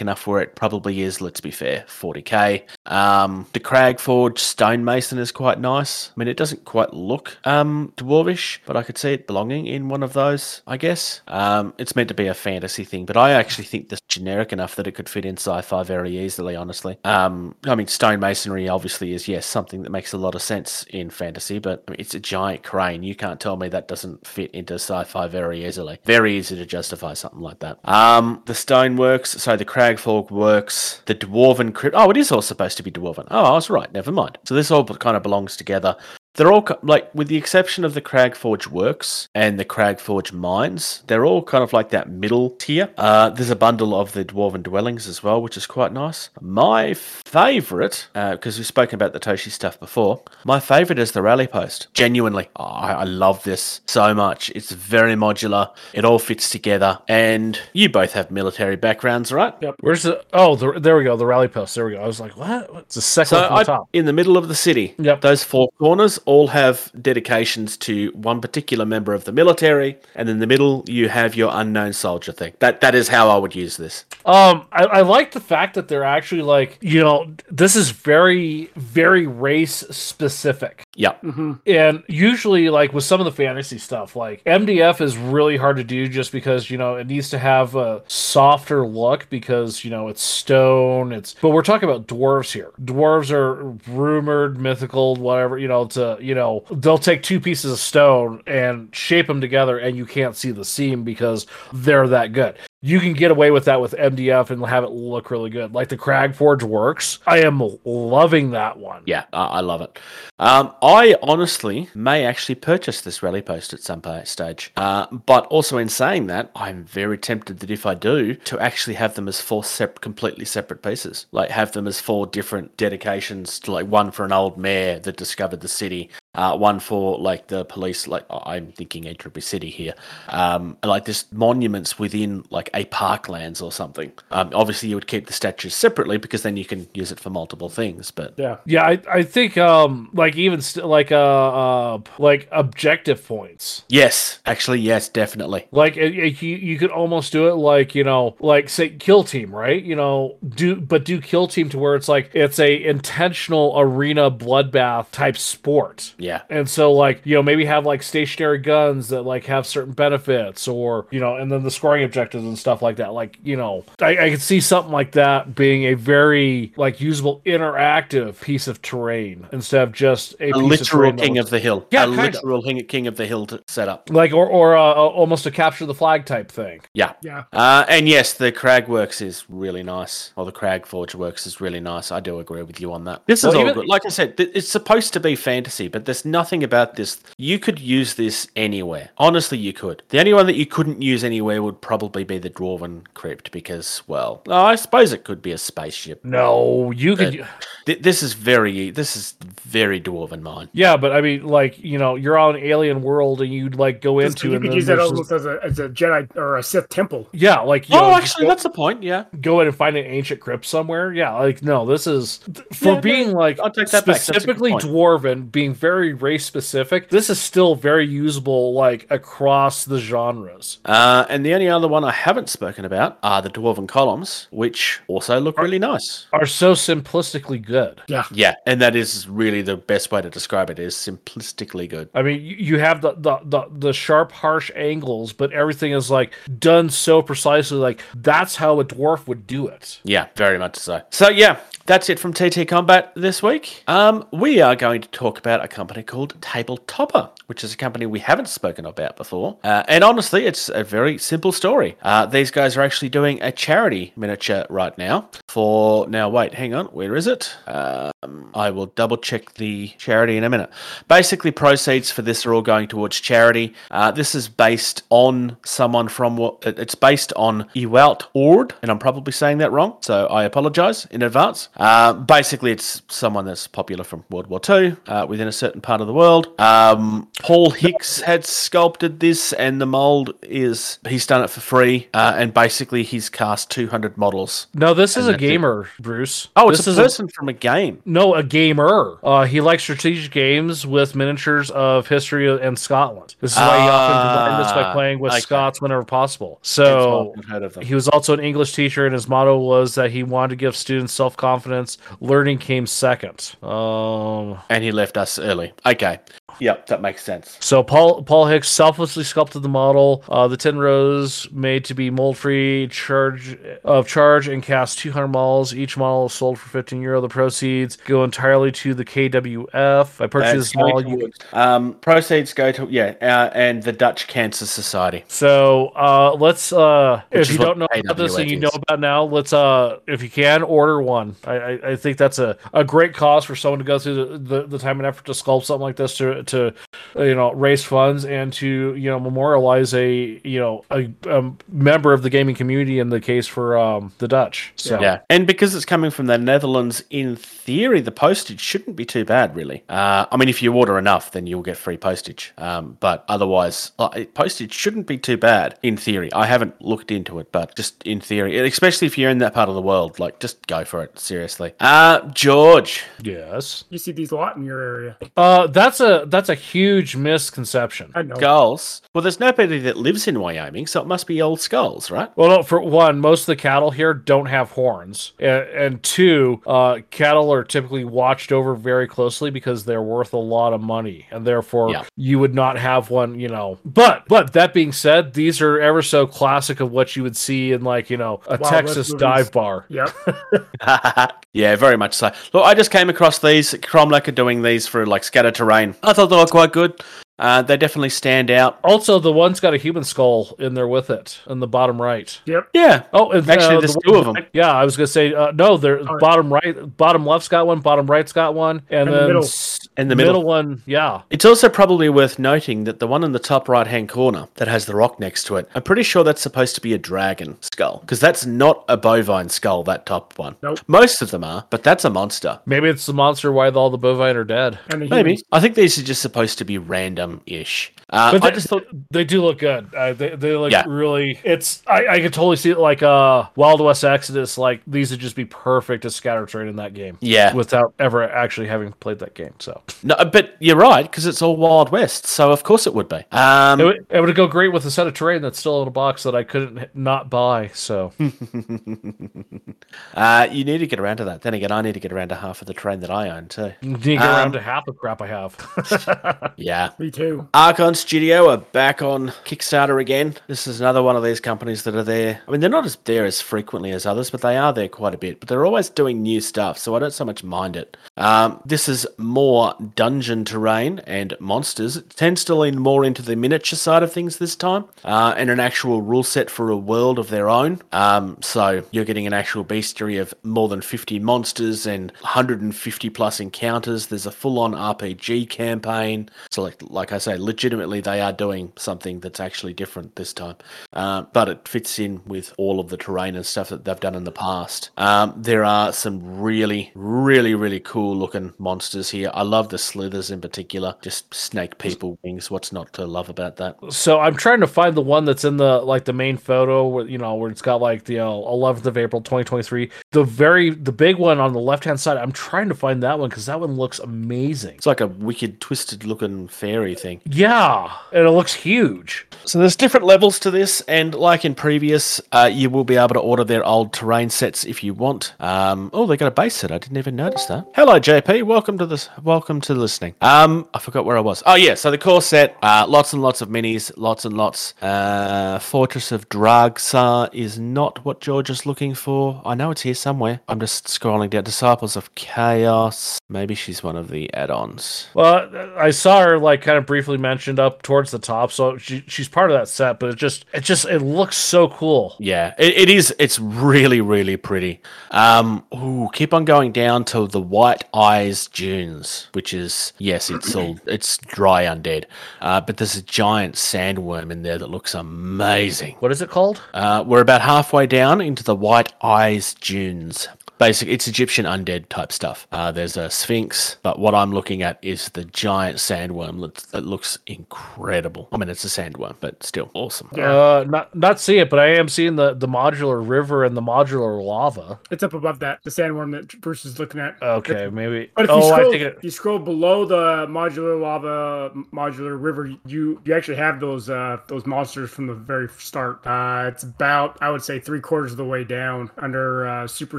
enough where it probably is. Let's be fair, 40k. Um, the Crag Forge stonemason is quite nice. I mean, it doesn't quite look um dwarvish, but I could see it belonging in one of those. I guess. Um, it's meant to be a fantasy thing, but I actually think this generic enough that it could fit in sci-fi very easily. Honestly. Um, I mean, stonemasonry obviously is yes something that makes a lot of sense in fantasy, but I mean, it's a giant crane. You can't tell me that doesn't fit into sci-fi very easily. Very easy to justify something like that. Um, the stone works. So the Cragforge works. The dwarven crypt. Oh, it is all supposed to be dwarven. Oh, I was right. Never mind. So this all kind of belongs together. They're all like, with the exception of the Cragforge Works and the Cragforge Mines, they're all kind of like that middle tier. Uh, there's a bundle of the Dwarven Dwellings as well, which is quite nice. My favorite, because we've spoken about the Toshi stuff before, my favorite is the Rally Post. Genuinely, I, I love this so much. It's very modular. It all fits together, and you both have military backgrounds, right? Yep. Where's the? Oh, the, there we go. The rally post. There we go. I was like, what? It's the second So I, the top. in the middle of the city, Yep. those four corners all have dedications to one particular member of the military, and in the middle you have your unknown soldier thing. That that is how I would use this. Um, I, I like the fact that they're actually like, you know, this is very, very race specific. Yep. Mm-hmm. And usually, like with some of the fantasy stuff, like MDF is really hard to do just because, you know, it needs to have a softer look because, you know, it's stone. It's, but we're talking about dwarves here. Dwarves are rumored, mythical, whatever, you know, to, you know, they'll take two pieces of stone and shape them together and you can't see the seam because they're that good. You can get away with that with MDF and have it look really good. Like the Crag Forge works. I am loving that one. Yeah, I, love it. Um, I honestly may actually purchase this rally post at some stage. Uh, but also in saying that, I'm very tempted that if I do, to actually have them as four sep- completely separate pieces. Like have them as four different dedications to like one for an old mayor that discovered the city, uh, one for like the police, like I'm thinking Entropy City here, um, like just monuments within like a parklands or something. Um, obviously, you would keep the statues separately because then you can use it for multiple things. But Yeah. Yeah, I, I think um like even st- like uh, uh like objective points. yes, actually, yes, definitely. Like it, it- you you could almost do it like you know like say kill team right you know do but do kill team to where it's like it's a intentional arena bloodbath type sport Yeah. And so, like, you know, maybe have like stationary guns that like have certain benefits, or you know, and then the scoring objectives and stuff like that. Like, you know, I, I could see something like that being a very like usable interactive piece of terrain instead of just a, A piece of literal terrain king was- of the hill. Yeah, a kind of. literal king, king of the hill to set up. like, or or uh, almost a capture the flag type thing. Yeah. Yeah. Uh, and yes, the Crag Works is really nice, or the Crag Forge Works is really nice. I do agree with you on that. This is all even- good. Like I said, th- it's supposed to be fantasy, but there's nothing about this. You could use this anywhere. Honestly, you could. The only one that you couldn't use anywhere would probably be the Dwarven Crypt, because, well, oh, I suppose it could be a spaceship. No, you could. Th- this is very, this is very Dwarven mine. Yeah, but I mean, like you know, you're on an alien world and you'd like go into you could then use that there's almost as a as a Jedi or a Sith temple. yeah, like you Oh, know, actually, go- that's the point. Yeah. go in and find an ancient crypt somewhere. Yeah, like no, this is for Yeah, being no, like I'll take that back. That's a good specifically point. dwarven, being very race specific. This is still very usable like across the genres. Uh, and the only other one I haven't spoken about are the Dwarven columns, which also look really nice. Are so simplistically good. Yeah. Yeah, and that is really the best way to describe it is simplistically good. I mean, you, you have the, the the the sharp, harsh angles, but everything is like done so precisely. Like that's how a dwarf would do it. Yeah, very much so. So yeah, that's it from TT Combat this week. Um, we are going to talk about a company called Tabletopper, which is a company we haven't spoken about before. Uh, and honestly, it's a very simple story. Uh, these guys are actually doing a charity miniature right now for now. Wait, hang on, where is it? Um, I will double check the charity in a minute. Basically, proceeds for this are all going towards charity. Uh, this is based on someone from what it's based on Ewalt Ord, and I'm probably saying that wrong, so I apologize in advance. Uh, basically, it's someone that's popular from World War II uh, within a certain part of the world. Um, Paul Hicks had sculpted this, and the mold is he's done it for free, uh, and basically he's cast 200 models. No, this is a that's it. gamer, Bruce. Oh, it's this a is person from a game. No, a gamer. Uh, he likes strategic games with miniatures of history and Scotland. This is why he often this by Ah, playing with okay. Scots whenever possible. So why I've heard of them. he was also an English teacher, and his motto was that he wanted to give students self confidence. Learning came second. Um, and he left us early. Okay. Yep, that makes sense. so Paul Paul Hicks selflessly sculpted the model. Uh, the tin rows made to be mold free, charge of charge, and cast 200 models. Each model is sold for 15 euro. The proceeds go entirely to the KWF. I purchased this That's going model. You- um, proceeds go to yeah, uh, and the Dutch Cancer Society. So uh, let's uh, if you don't know about this and you know about now, let's uh, if you can order one. I, I, I think that's a, a great cause for someone to go through the, the, the time and effort to sculpt something like this to to uh, you know raise funds and to you know memorialize a you know a, a member of the gaming community in the case for um, the Dutch. So Yeah, and because it's coming from the Netherlands, in theory, the postage shouldn't be too bad, really. Uh, I mean, if you order enough, then you'll get free postage. Um, but otherwise, uh, postage shouldn't be too bad, in theory. I haven't looked into it, but just in theory, especially if you're in that part of the world, like just go for it. Seriously. Uh, George. yes, You see these a lot in your area. uh, that's a that's a huge misconception. I know. Skulls. Well, there's nobody that lives in Wyoming, so it must be old skulls, right? Well, no, for one, most of the cattle here don't have horns, and, and two, uh, cattle are typically watched over very closely because they're worth a lot of money, and therefore Yeah. you would not have one, you know. But but that being said, these are ever so classic of what you would see in like you know a Wild Texas dive bar. Yep. yeah, very much so. Look, I just came across these. Cromlech are doing these for like scatter terrain. I thought they were quite good. Uh, they definitely stand out. Also, the one's got a human skull in there with it in the bottom right. Yep. Yeah. Oh, and, Actually, uh, there's the two one- of 'em. Yeah, I was gonna say uh, no. There, right. bottom right, bottom left's got one, bottom right's got one, and, And the then middle. s- In the middle. one, yeah. It's also probably worth noting that the one in the top right hand corner that has the rock next to it, I'm pretty sure that's supposed to be a dragon skull because that's not a bovine skull, that top one. Nope. Most of them are, but that's a monster. Maybe it's the monster why all the bovine are dead. And the Maybe. I think these are just supposed to be rando item ish. Uh, But I they, just thought, they do look good. Uh, they, they look Yeah. really. It's I, I could totally see it like uh Wild West Exodus. Like these would just be perfect as scatter trade in that game. Yeah. without ever actually having played that game. So no, but you're right because it's all Wild West, so of course it would be. Um, it would, it would go great with a set of terrain that's still in a box that I couldn't not buy. So uh, you need to get around to that. Then again, I need to get around to half of the terrain that I own too. you need to get Um, around to half the crap I have. Yeah. Me too. Archon Studio are back on Kickstarter again. This is another one of these companies that are there. I mean, they're not as there as frequently as others, but they are there quite a bit. But they're always doing new stuff, so I don't so much mind it. Um, this is more dungeon terrain and monsters. It tends to lean more into the miniature side of things this time, uh, and an actual rule set for a world of their own. Um, so you're getting an actual bestiary of more than 50 monsters and 150 plus encounters. There's a full-on RPG campaign. So, like, like I say, legitimately they are doing something that's actually different this time. Uh, but it fits in with all of the terrain and stuff that they've done in the past. Um, there are some really, really, really cool looking monsters here. I love the slithers in particular. Just snake people wings. What's not to love about that? so I'm trying to find the one that's in the like the main photo where you know where it's got like the you know, 11th of April 2023. The very the big one on the left hand side. I'm trying to find that one because that one looks amazing. It's like a wicked, twisted looking fairy thing. Yeah, and it looks huge. So there's different levels to this, and like in previous, uh, you will be able to order their old terrain sets if you want. Um, oh, they got a base set. I didn't even notice that. Hello, JP. Welcome to this. Welcome to listening. Um, I forgot where I was. Oh yeah, so the core set, uh, lots and lots of minis, lots and lots. Uh, Fortress of Dragsa is not what George is looking for. I know it's here somewhere. I'm just scrolling down. Disciples of Chaos. Maybe she's one of the add-ons. Well, I saw her like kind of briefly mentioned up towards the top, so she, she's part of that set. But it just it just it looks so cool. Yeah, it, it is. It's really, really pretty. Um, ooh, keep on going down to the White Eyes Dunes, which is yes, it's all it's dry undead, uh, but there's a giant sandworm in there that looks amazing. What is it called? Uh, we're about halfway down into the White Eyes Dunes. Basic, it's Egyptian undead type stuff. Uh, there's a sphinx, but what I'm looking at is the giant sandworm that, that looks incredible. I mean, it's a sandworm, but still awesome. Uh, not not see it, but I am seeing the the modular river and the modular lava. It's up above that, the sandworm that Bruce is looking at. Okay, maybe. But if you Oh, I scroll, think it. if you scroll below the modular lava, modular river, you you actually have those uh those monsters from the very start. Uh, it's about I would say three quarters of the way down under uh, super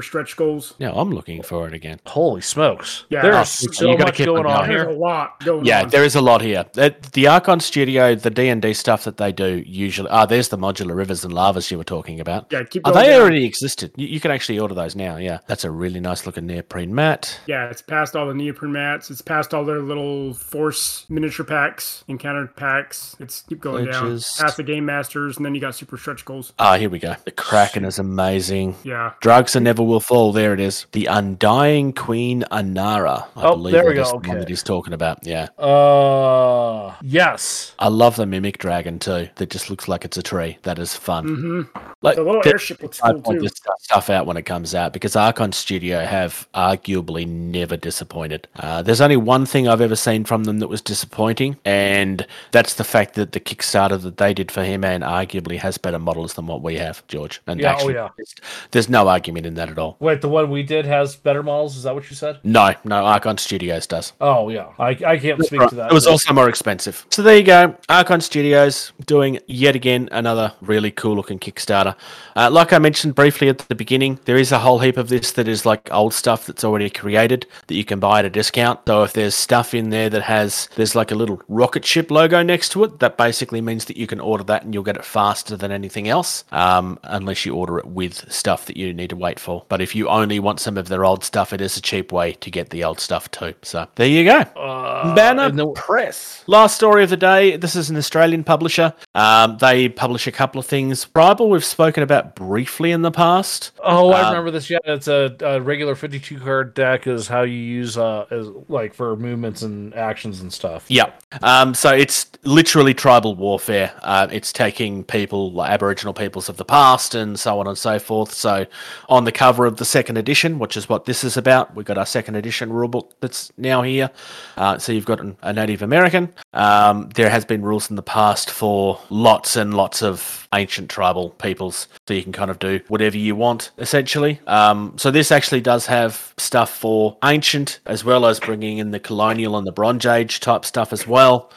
stretch goals. Now I'm looking for it again. Holy smokes! Yeah. there's Oh, so you gotta much keep on going on going. There's here. a lot going Yeah, on. there is a lot here. The, the Archon Studio, the D and D stuff that they do usually. Ah, there's the modular rivers and lavas you were talking about. Yeah, keep Oh, going they down. already existed. You, you can actually order those now. Yeah, that's a really nice looking neoprene mat. Yeah, it's past all the neoprene mats. It's past all their little force miniature packs, encounter packs. It's keep going Glitches. down. Past the game masters, and then you got super stretch goals. Ah, here we go. The Kraken is amazing. Yeah. Drugs and never will fall. There it is. The Undying Queen Anara. I Oh, believe there we go, the one that he's talking about. Yeah. Uh, yes. I love the mimic dragon too. That just looks like it's a tree. That is fun. Mm-hmm. Like The little airship looks I cool point too. this stuff out when it comes out because Archon Studio have arguably never disappointed. Uh, there's only one thing I've ever seen from them that was disappointing, and that's the fact that the Kickstarter that they did for He-Man arguably has better models than what we have, George. And Yeah, oh, yeah. there's, there's no argument in that at all. Wait, the one we did has better models. Is that what you said? No, no, Archon Studios does. Oh yeah, I, I can't speak Right. to that. It was also more expensive. So there you go. Archon Studios doing yet again another really cool looking Kickstarter. Uh, like I mentioned briefly at the beginning, there is a whole heap of this that is like old stuff that's already created that you can buy at a discount. So if there's stuff in there that has, there's like a little rocket ship logo next to it, that basically means that you can order that and you'll get it faster than anything else, um, unless you order it with stuff that you need to wait for. But if you only want some of their old stuff, it is a cheap way to get the old stuff too. So there you go. Uh, Banner the- Press. Last story of the day. This is an Australian publisher. Um, they publish a couple of things. Tribal, we've spoken about briefly in the past. Oh, I Um, remember this. Yeah, it's a, a regular fifty-two card deck. Is how you use uh, as like for movements and actions and stuff. Yeah. Um, so it's literally tribal warfare. Uh, it's taking people, like Aboriginal peoples of the past, and so on and so forth. So on the cover of the second second edition, which is what this is about. We've got our second edition rulebook that's now here. Uh, so you've got a Native American. Um, there has been rules in the past for lots and lots of ancient tribal peoples, so you can kind of do whatever you want essentially. Um, so this actually does have stuff for ancient as well as bringing in the colonial and the Bronze Age type stuff as well.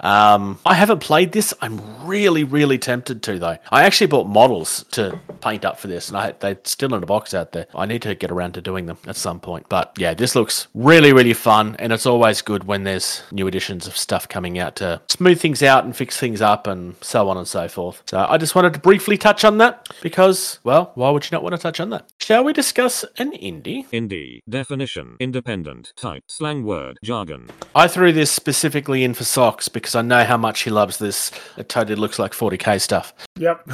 Um, I haven't played this. I'm really, really tempted to though. I actually bought models to paint up for this, and I they're still in a box out there. I need to get around to doing them at some point. But yeah, this looks really, really fun, and it's always good when there's new editions of stuff coming out to smooth things out and fix things up and so on and so forth. So I just wanted to briefly touch on that because, well, why would you not want to touch on that? Shall we discuss an indie? Indie. Definition. Independent. Type. Slang word. Jargon. I threw this specifically in for Socks because I know how much he loves this. It totally looks like 40k stuff. Yep.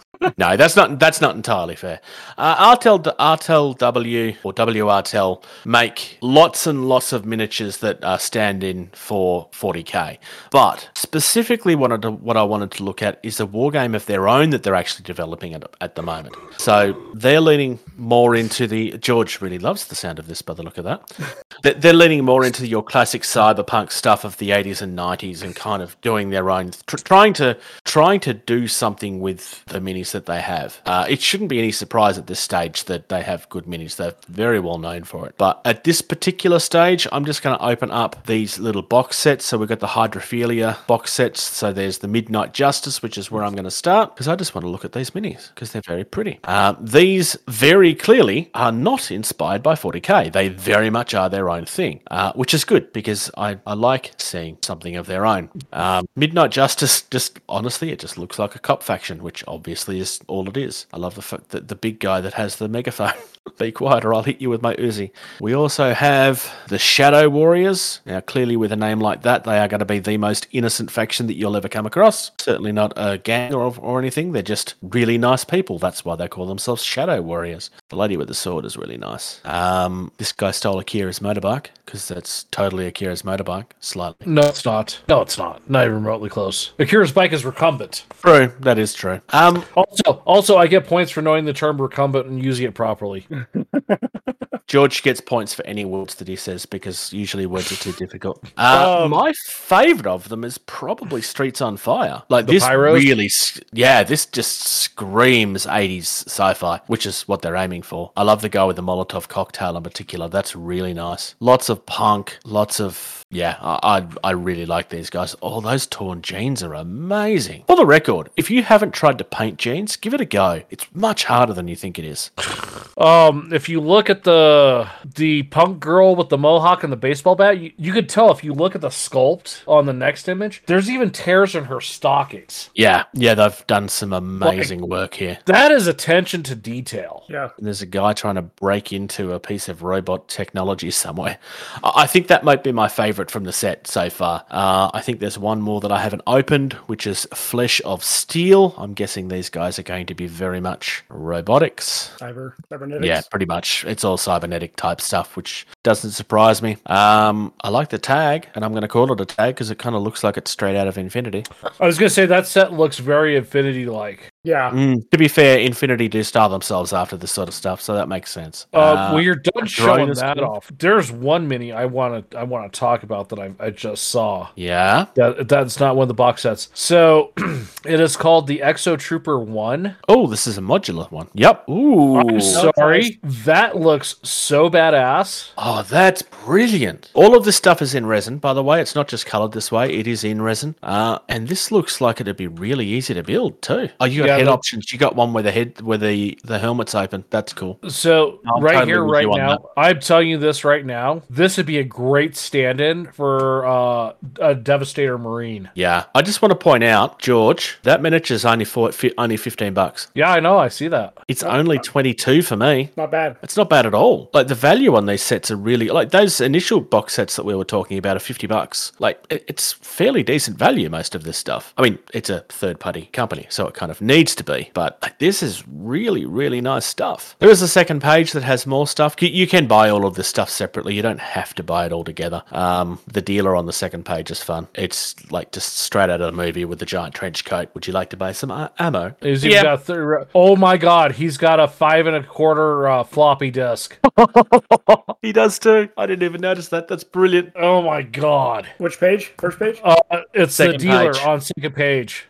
no, that's not that's not entirely fair. Uh, Artel Artel W or WRTel make lots and lots of miniatures that uh, stand in for 40k, but specifically what I, what I wanted to look at is a war game of their own that they're actually developing at, at the moment. So they're leaning more into the George really loves the sound of this by the look of that. They're- They're leaning more into your classic cyberpunk stuff of the 80s and 90s and kind of doing their own, tr- trying to trying to do something with the minis that they have. Uh, it shouldn't be any surprise at this stage that they have good minis. They're very well known for it. But at this particular stage, I'm just going to open up these little box sets. So we've got the Hydrophilia box sets. So there's the Midnight Justice, which is where I'm going to start because I just want to look at these minis because they're very pretty. Um, these very clearly are not inspired by 40k. They very much are their own thing, uh, which is good because I, I like seeing something of their own. Um, Midnight Justice, just honestly, it just looks like a cop faction, which obviously is all it is. I love the the big guy that has the megaphone. Be quiet or I'll hit you with my Uzi. We also have the Shadow Warriors. Now, clearly, with a name like that, they are going to be the most innocent faction that you'll ever come across. Certainly not a gang or, or anything. They're just really nice people. That's why they call themselves Shadow Warriors. The lady with the sword is really nice. Um, this guy stole Akira's motorbike because that's totally Akira's motorbike. Slightly. No, it's not. No, it's not. Not even remotely close. Akira's bike is recumbent. True. That is true. Um, Also, also, I get points for knowing the term recumbent and using it properly. George gets points for any words that he says because usually words are too difficult. Uh, Um, my favorite of them is probably Streets on Fire. Like this Pyros? really, yeah, this just screams 80s sci-fi, which is what they're aiming for. I love the guy with the Molotov cocktail in particular. That's really nice. Lots of punk, lots of yeah, I, I I really like these guys. Oh, those torn jeans are amazing. For the record, if you haven't tried to paint jeans, give it a go. It's much harder than you think it is. Um, if you look at the the punk girl with the mohawk and the baseball bat, you, you could tell if you look at the sculpt on the next image, there's even tears in her stockings. Yeah, yeah, they've done some amazing work here. That is attention to detail. Yeah. And there's a guy trying to break into a piece of robot technology somewhere. I I think that might be my favorite from the set so far. Uh, I think there's one more that I haven't opened, which is Flesh of Steel. I'm guessing these guys are going to be very much robotics. Cyber cybernetics. Yeah, pretty much. It's all cybernetic type stuff, which doesn't surprise me. Um, I like the tag, and I'm going to call it a tag because it kind of looks like it's straight out of Infinity. I was gonna say that set looks very Infinity like. Yeah. Mm, to be fair, Infinity do style themselves after this sort of stuff, so that makes sense. Uh, when you're done showing that cool. off, there's one mini I want to I want to talk about that I, I just saw. yeah. That that's not one of the box sets. So it is called the Exo Trooper One. Oh, this is a modular one. Yep. Ooh. I'm sorry, that looks so badass. Oh, that's brilliant. All of this stuff is in resin, by the way. It's not just colored this way, it is in resin. Uh, and this looks like it'd be really easy to build too. Oh, you got Yeah, head the- options. You got one where the head where the, the helmet's open. That's cool. So I'm right totally here, right now. I'm telling you this right now. This would be a great stand-in for uh, a Devastator Marine. Yeah. I just want to point out, George, that miniature's only for fi- only fifteen bucks. Yeah, I know. I see that. It's only twenty two for me. Not bad. It's not bad at all. Like the value on these sets are really like those initial box sets that we were talking about are fifty bucks. Like it- it's fairly decent value. Most of this stuff. I mean, it's a third party company, so it kind of needs needs to be. But like, this is really, really nice stuff. There is a second page that has more stuff. You, you can buy all of this stuff separately. You don't have to buy it all together. Um, the dealer on the second page is fun. It's like just straight out of the movie with the giant trench coat. Would you like to buy some uh, ammo? He's even Yeah. got th- oh my god, he's got a five and a quarter uh, floppy disk. he does too. I didn't even notice that. That's brilliant. Oh my god. Which page? First page? Uh, it's Second the dealer page. on second page.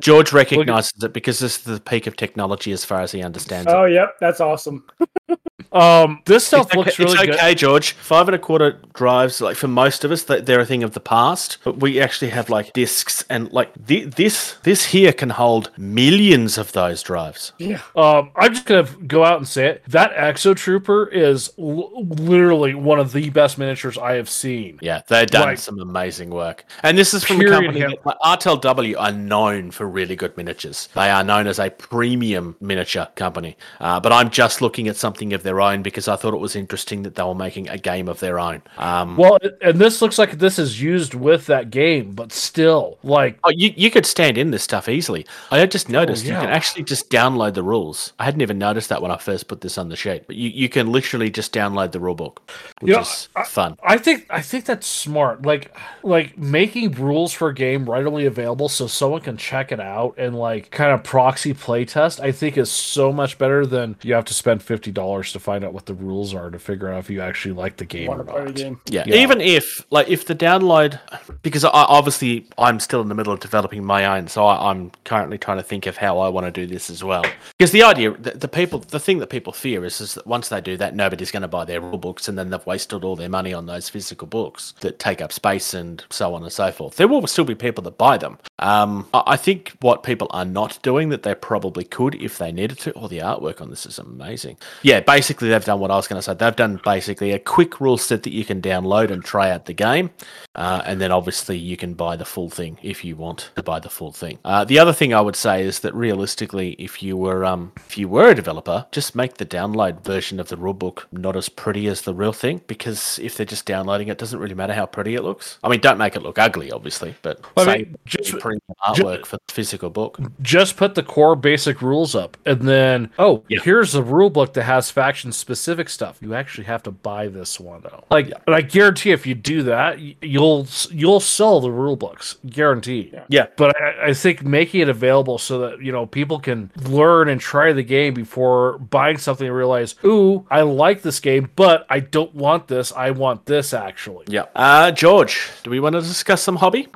George recognizes it because this is the peak of technology as far as he understands it. Oh, yep. That's awesome. Um, this stuff It's looks okay, really it's good. okay, George. Five and a quarter drives, like for most of us, they're a thing of the past. But we actually have like discs, and like thi- this, this here can hold millions of those drives. Yeah. Um, I'm just gonna go out and say it. That Exo Trooper is l- literally one of the best miniatures I have seen. Yeah, they've done Like- some amazing work. And this is from Period, a company him. that like, RTLW are known for really good miniatures. They are known as a premium miniature company. Uh, but I'm just looking at something of their own because I thought it was interesting that they were making a game of their own. Um, Well, and this looks like this is used with that game, but still, like, Oh, you, you could stand in this stuff easily. I just noticed you yeah. can actually just download the rules. I hadn't even noticed that when I first put this on the sheet. But you, you can literally just download the rule book, which You know, is fun. I think I think that's smart. Like, like making rules for a game readily available so someone can check it out and like kind of proxy playtest. I think is so much better than you have to spend fifty dollars to find out what the rules are to figure out if you actually like the game Want or to play not. game? Yeah. Yeah. even if like if the download, because I, obviously I'm still in the middle of developing my own, so I, I'm currently trying to think of how I want to do this as well. Because the idea, the, the people, the thing that people fear is, is that once they do that, nobody's going to buy their rule books, and then they've wasted all their money on those physical books that take up space and so on and so forth. There will still be people that buy them. Um, I, I think what people are not doing that they probably could if they needed to. Oh, the artwork on this is amazing. Yeah, basically they've done what I was going to say. They've done basically a quick rule set that you can download and try out the game, uh, and then obviously you can buy the full thing if you want to buy the full thing. Uh, the other thing I would say is that realistically, if you were um, if you were a developer, just make the download version of the rulebook not as pretty as the real thing, because if they're just downloading it, it doesn't really matter how pretty it looks. I mean, don't make it look ugly, obviously, but I say mean, just- premium artwork for the physical book. Just put the core basic rules up, and then oh, Yeah. here's the rule book that has faction specific stuff. You actually have to buy this one though. Like, and I guarantee if you do that, you'll you'll sell the rule books, guaranteed. Yeah. But I, I think making it available so that you know people can learn and try the game before buying something and realize, ooh, I like this game, but I don't want this. I want this actually. Yeah. Uh, George, do we want to discuss some hobby?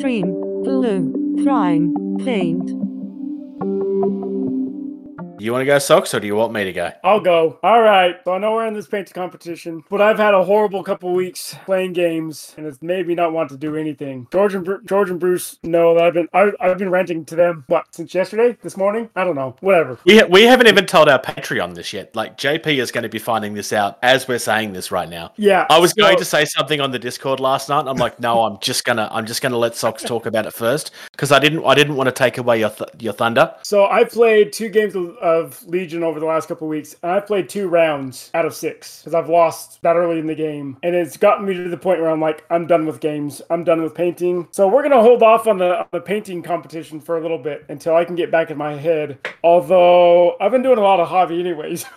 Dream, blue, crying, paint. You want to go socks or do you want me to go? I'll go. All right. So I know we're in this painting competition, but I've had a horrible couple weeks playing games, and it's made me not want to do anything. George and Bru- George and Bruce know that I've been I, I've been ranting to them. What since yesterday? This morning? I don't know. Whatever. We, ha- we haven't even told our Patreon this yet. Like, JP is going to be finding this out as we're saying this right now. Yeah. I was going to say something on the Discord last night. and I'm like, no, I'm just gonna, I'm just gonna let Socks talk about it first because I didn't, I didn't want to take away your, th- your thunder. So I played two games of, uh, of Legion over the last couple of weeks, and I've played two rounds out of six because I've lost that early in the game, and it's gotten me to the point where I'm like, I'm done with games, I'm done with painting. So we're gonna hold off on the on the painting competition for a little bit until I can get back in my head. Although I've been doing a lot of hobby anyways.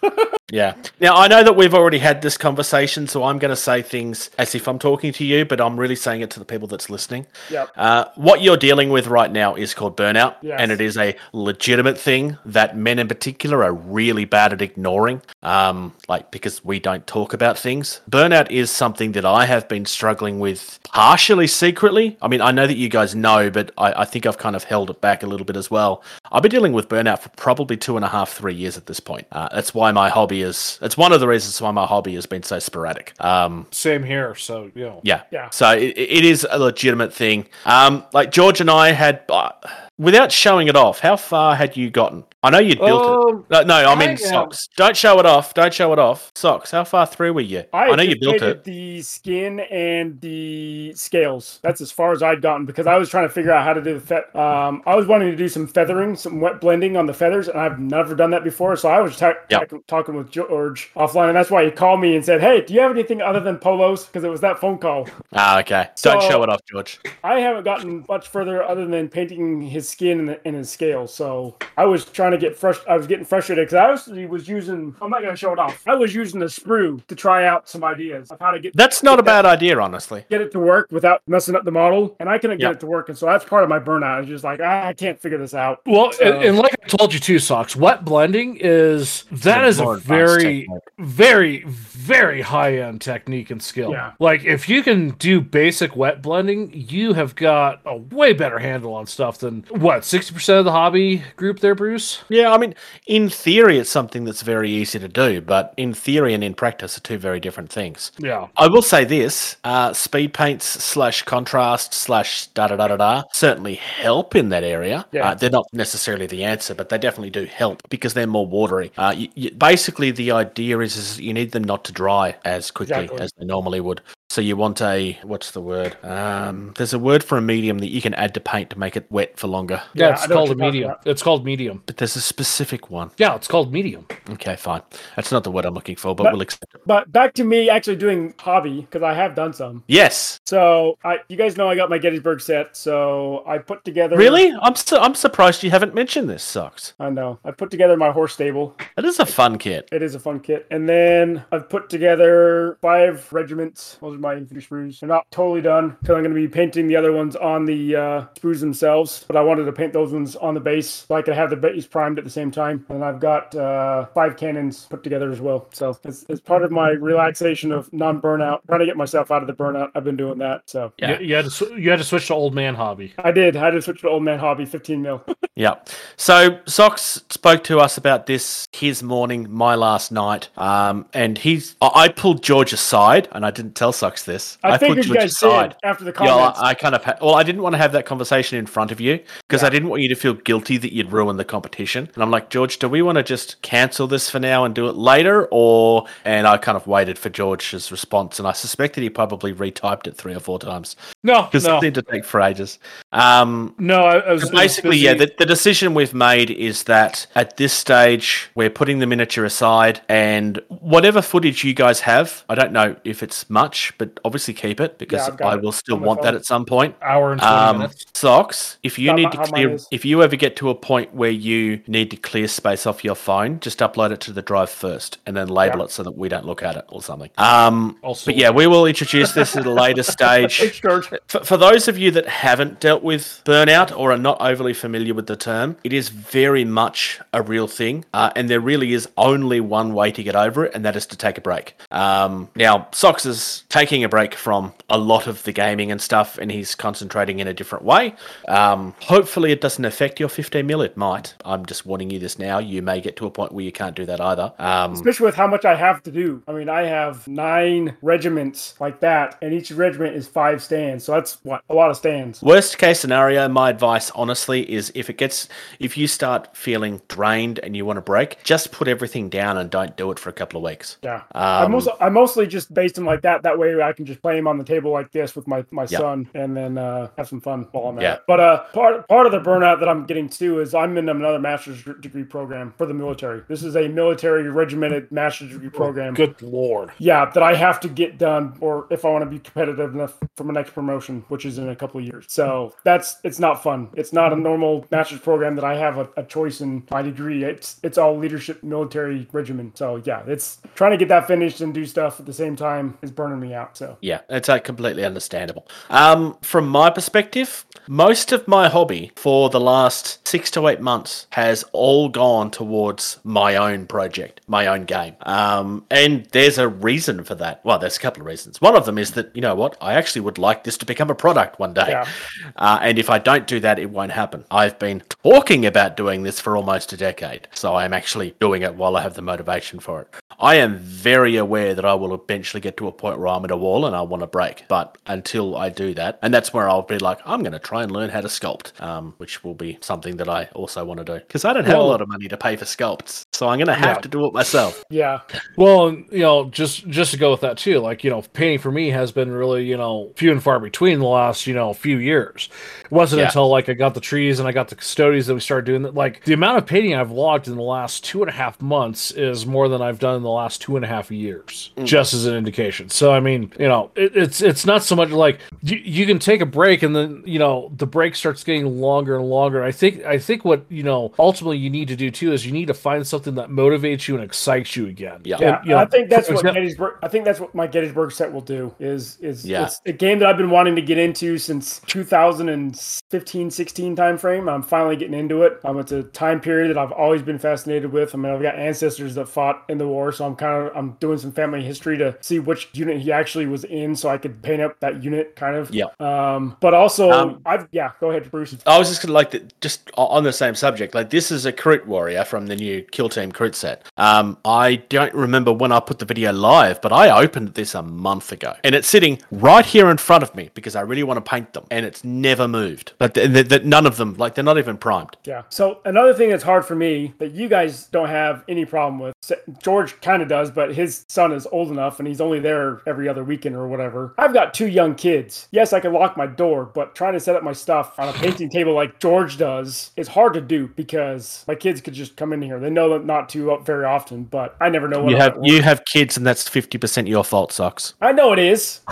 Yeah. Now I know that we've already had this conversation, so I'm going to say things as if I'm talking to you, but I'm really saying it to the people that's listening. Yep. Uh, what you're dealing with right now is called burnout, Yes. and it is a legitimate thing that men in particular are really bad at ignoring. Um, like because we don't talk about things. Burnout is something that I have been struggling with partially secretly. I mean, I know that you guys know, but I, I think I've kind of held it back a little bit as well. I've been dealing with burnout for probably two and a half, three years at this point. Uh, that's why my hobby is. It's one of the reasons why my hobby has been so sporadic. Um, Same here. So you know. yeah. Yeah. So it, it is a legitimate thing. Um, like George and I had, uh, without showing it off, how far had you gotten? I know you'd built Um, it. No, no, I I mean am- socks. Don't show it off. Don't show it off. Socks. How far through were you? I, know you built it. The skin and the scales. That's as far as I'd gotten because I was trying to figure out how to do the fe- um I was wanting to do some feathering, some wet blending on the feathers, and I've never done that before. So I was ta- Yep. ta- talking with George offline, and that's why he called me and said, "Hey, do you have anything other than polos?" Because it was that phone call. Ah, okay. Don't show it off, George. I haven't gotten much further other than painting his his skin and, and his scales. So I was trying to get fresh. I was getting frustrated because I was, was using. I'm not going to show it off. I was using the sprue to try out some ideas of how to get That's not a bad idea, honestly. get it to work without messing up the model, and I couldn't get Yeah. it to work, and so that's part of my burnout. I was just like, ah, I can't figure this out. Well, So- and, and like I told you too, socks. Wet blending is that a is a very, very, very high end technique and skill. Yeah. Like if you can do basic wet blending, you have got a way better handle on stuff than what sixty percent of the hobby group there, Bruce. Yeah, I mean, in theory, it's something that's very easy to do, but in theory and in practice are two very different things. Yeah. I will say this: uh, speed paints slash contrast slash da da da da da certainly help in that area. Yeah. Uh, they're not necessarily the answer, but they definitely do help because they're more watery. Uh, you, you, basically, the idea is, is you need them not to dry as quickly Exactly. as they normally would. So you want a what's the word? Um, there's a word for a medium that you can add to paint to make it wet for longer. Yeah, Yeah, it's I know what called a medium. It's called medium. But there's a specific one. Yeah, it's called medium. Okay, fine. That's not the word I'm looking for, but But- we'll accept it. But back to me actually doing hobby because I have done some. Yes. So I, you guys know I got my Gettysburg set, so I put together. Really? I'm su- I'm surprised you haven't mentioned this, Socks. I know. I put together my horse stable. It is a fun kit. It is a fun kit. And then I've put together five regiments. Those are my infantry sprues. They're not totally done because I'm going to be painting the other ones on the uh, sprues themselves. But I wanted to paint those ones on the base so I could have the base primed at the same time. And I've got uh, five cannons put together as well. So it's, it's part of my relaxation of non-burnout, trying to get myself out of the burnout. I've been doing that. So Yeah. You, you had to sw- you had to switch to old man hobby. I did. I had to switch to old man hobby, 15 mil. Yeah. So Socks spoke to us about this his morning, my last night. Um, and he's I I pulled George aside, and I didn't tell Socks this. I, pulled figured you guys did after the Yeah, comments. I, I kind of well, I didn't want to have that conversation in front of you because Yeah. I didn't want you to feel guilty that you'd ruined the competition. And I'm like, George, do we want to just cancel this for now and do it later, or? And I kind of waited for George's response, and I suspected he probably retyped it three or four times No, because no, it seemed to take for ages. Um, no. I, I I was basically, yeah, the, the decision we've made is that at this stage, we're putting the miniature aside, and whatever footage you guys have, I don't know if it's much, but obviously keep it because I've I will still on my want that at some point. hour and twenty Um, minutes. socks. If you How need to clear, if you ever get to a point where you need to clear space off your phone, just upload it to the drive first, and then label Yeah. it so that we don't look at it or something. Um, Also- but yeah, we will introduce this at a later stage. For, for those of you that haven't dealt with burnout or are not overly familiar with the term, it is very much a real thing, uh, and there really is only one way to get over it, and that is to take a break. Um, now, Socks is taking a break from a lot of the gaming and stuff, and he's concentrating in a different way. Um, hopefully, it doesn't affect your 15 mil. It might. I'm just warning you this now. You may get to a point where you can't do that either. Um, Especially with how much I have to do. I mean, I have nine regiments like that, and each regiment is five stands. So that's what a lot of stands. Worst case scenario, my advice honestly is if it gets if you start feeling drained and you want to break, just put everything down and don't do it for a couple of weeks. Yeah, I Um, most I mostly just based them like that. That way I can just play him on the table like this with my my Yeah. son, and then uh, have some fun while I'm at it. But uh, part part of the burnout that I'm getting to is I'm in another master's degree program for the military. This is a military regimented master's degree program. Good lord. Yeah, that I have to get done, or if I want to be competitive enough for my next promotion, which is in a couple of years. So that's it's not fun. It's not a normal master's program that I have a, a choice in my degree. It's it's all leadership military regimen. So yeah, it's trying to get that finished and do stuff at the same time is burning me out. So Yeah, it's uh, completely understandable. Um, from my perspective, most of my hobby for the last six to eight months has all gone towards my own project, my own game. Um, and there's a reason for that. Well, there's a couple of reasons. One of them is that, you know what, I actually would like this to become a product one day. Yeah. Uh, and if I don't do that, it won't happen. I've been talking about doing this for almost a decade. So I'm actually doing it while I have the motivation for it. I am very aware that I will eventually get to a point where I'm at a wall and I want to break. But until I do that, and that's where I'll be like, I'm going to try and learn how to sculpt, um, which will be something that I also want to do. Because I don't have Well- a lot of money to pay for sculpts. So I'm going to have Yeah. to do it myself. yeah, Well, you know, just just to go with that too, like you know, painting for me has been really you know few and far between the last you know few years. It wasn't Yeah. until like I got the trees and I got the Custodes that we started doing that. Like the amount of painting I've logged in the last two and a half months is more than I've done the last two and a half years, just as an indication. So I mean, you know, it, it's it's not so much like you, you can take a break and then you know the break starts getting longer and longer. I think I think what you know ultimately you need to do too is you need to find something that motivates you and excites you again. Yeah. Yeah, And, you know, I think that's what example- Gettysburg. I think that's what my Gettysburg set will do. Is is Yeah. it's a game that I've been wanting to get into since 2015, 16 time frame. I'm finally getting into it. Um, it's a time period that I've always been fascinated with. I mean, I've got ancestors that fought in the war, so I'm kind of I'm doing some family history to see which unit he actually was in, so I could paint up that unit kind of. Yeah. Um, but also, Um, I've yeah. Go ahead, Bruce. I was just gonna like that, just on the same subject. Like this is a crit warrior from the new Kill Team crit set. Um, I don't remember when I put the video live, but I opened this a month ago, and it's sitting right here in front of me because I really want to paint them, and it's never moved. But th- th- th- none of them, like they're not even primed. Yeah. So another thing that's hard for me that you guys don't have any problem with, George kind of does, but his son is old enough and he's only there every other weekend or whatever. I've got two young kids. Yes, I can lock my door, but trying to set up my stuff on a painting table like George does is hard to do because my kids could just come in here. They know that not to up very often, but I never know what You I'm have you have kids, and that's fifty percent your fault, socks. I know it is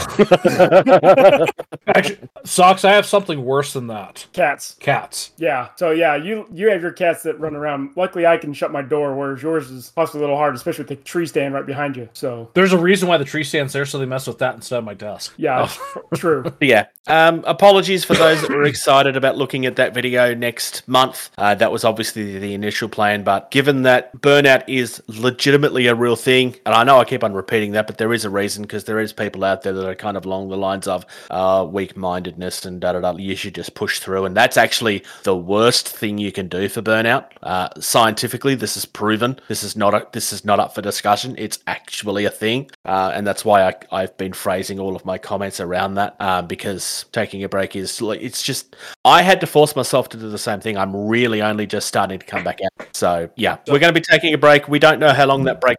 Actually, socks. I have something worse than that. cats. Cats. Yeah. So yeah, you you have your cats that run around. Luckily, I can shut my door, whereas yours is possibly a little hard, especially with the tree stand right behind you. So There's a reason why the tree stands there, so they mess with that instead of my desk. yeah, true. Yeah. Um, apologies for those that were excited about looking at that video next month. Uh, that was obviously the initial plan, but given that burnout is legitimately a real thing, and I know I keep on repeating that, but there is a reason because there is people out there that are kind of along the lines of uh, weak-mindedness and da da da. You should just push through, and that's actually the worst thing you can do for burnout. Uh, scientifically, this is proven. This is not a, this is not up for discussion. It's actually a thing, uh, and that's why I, I've been phrasing all of my comments around that uh, because taking a break is like it's just I had to force myself to do the same thing. I'm really only just starting to come back out. So yeah, we're going to be taking a break. We don't know how long that break.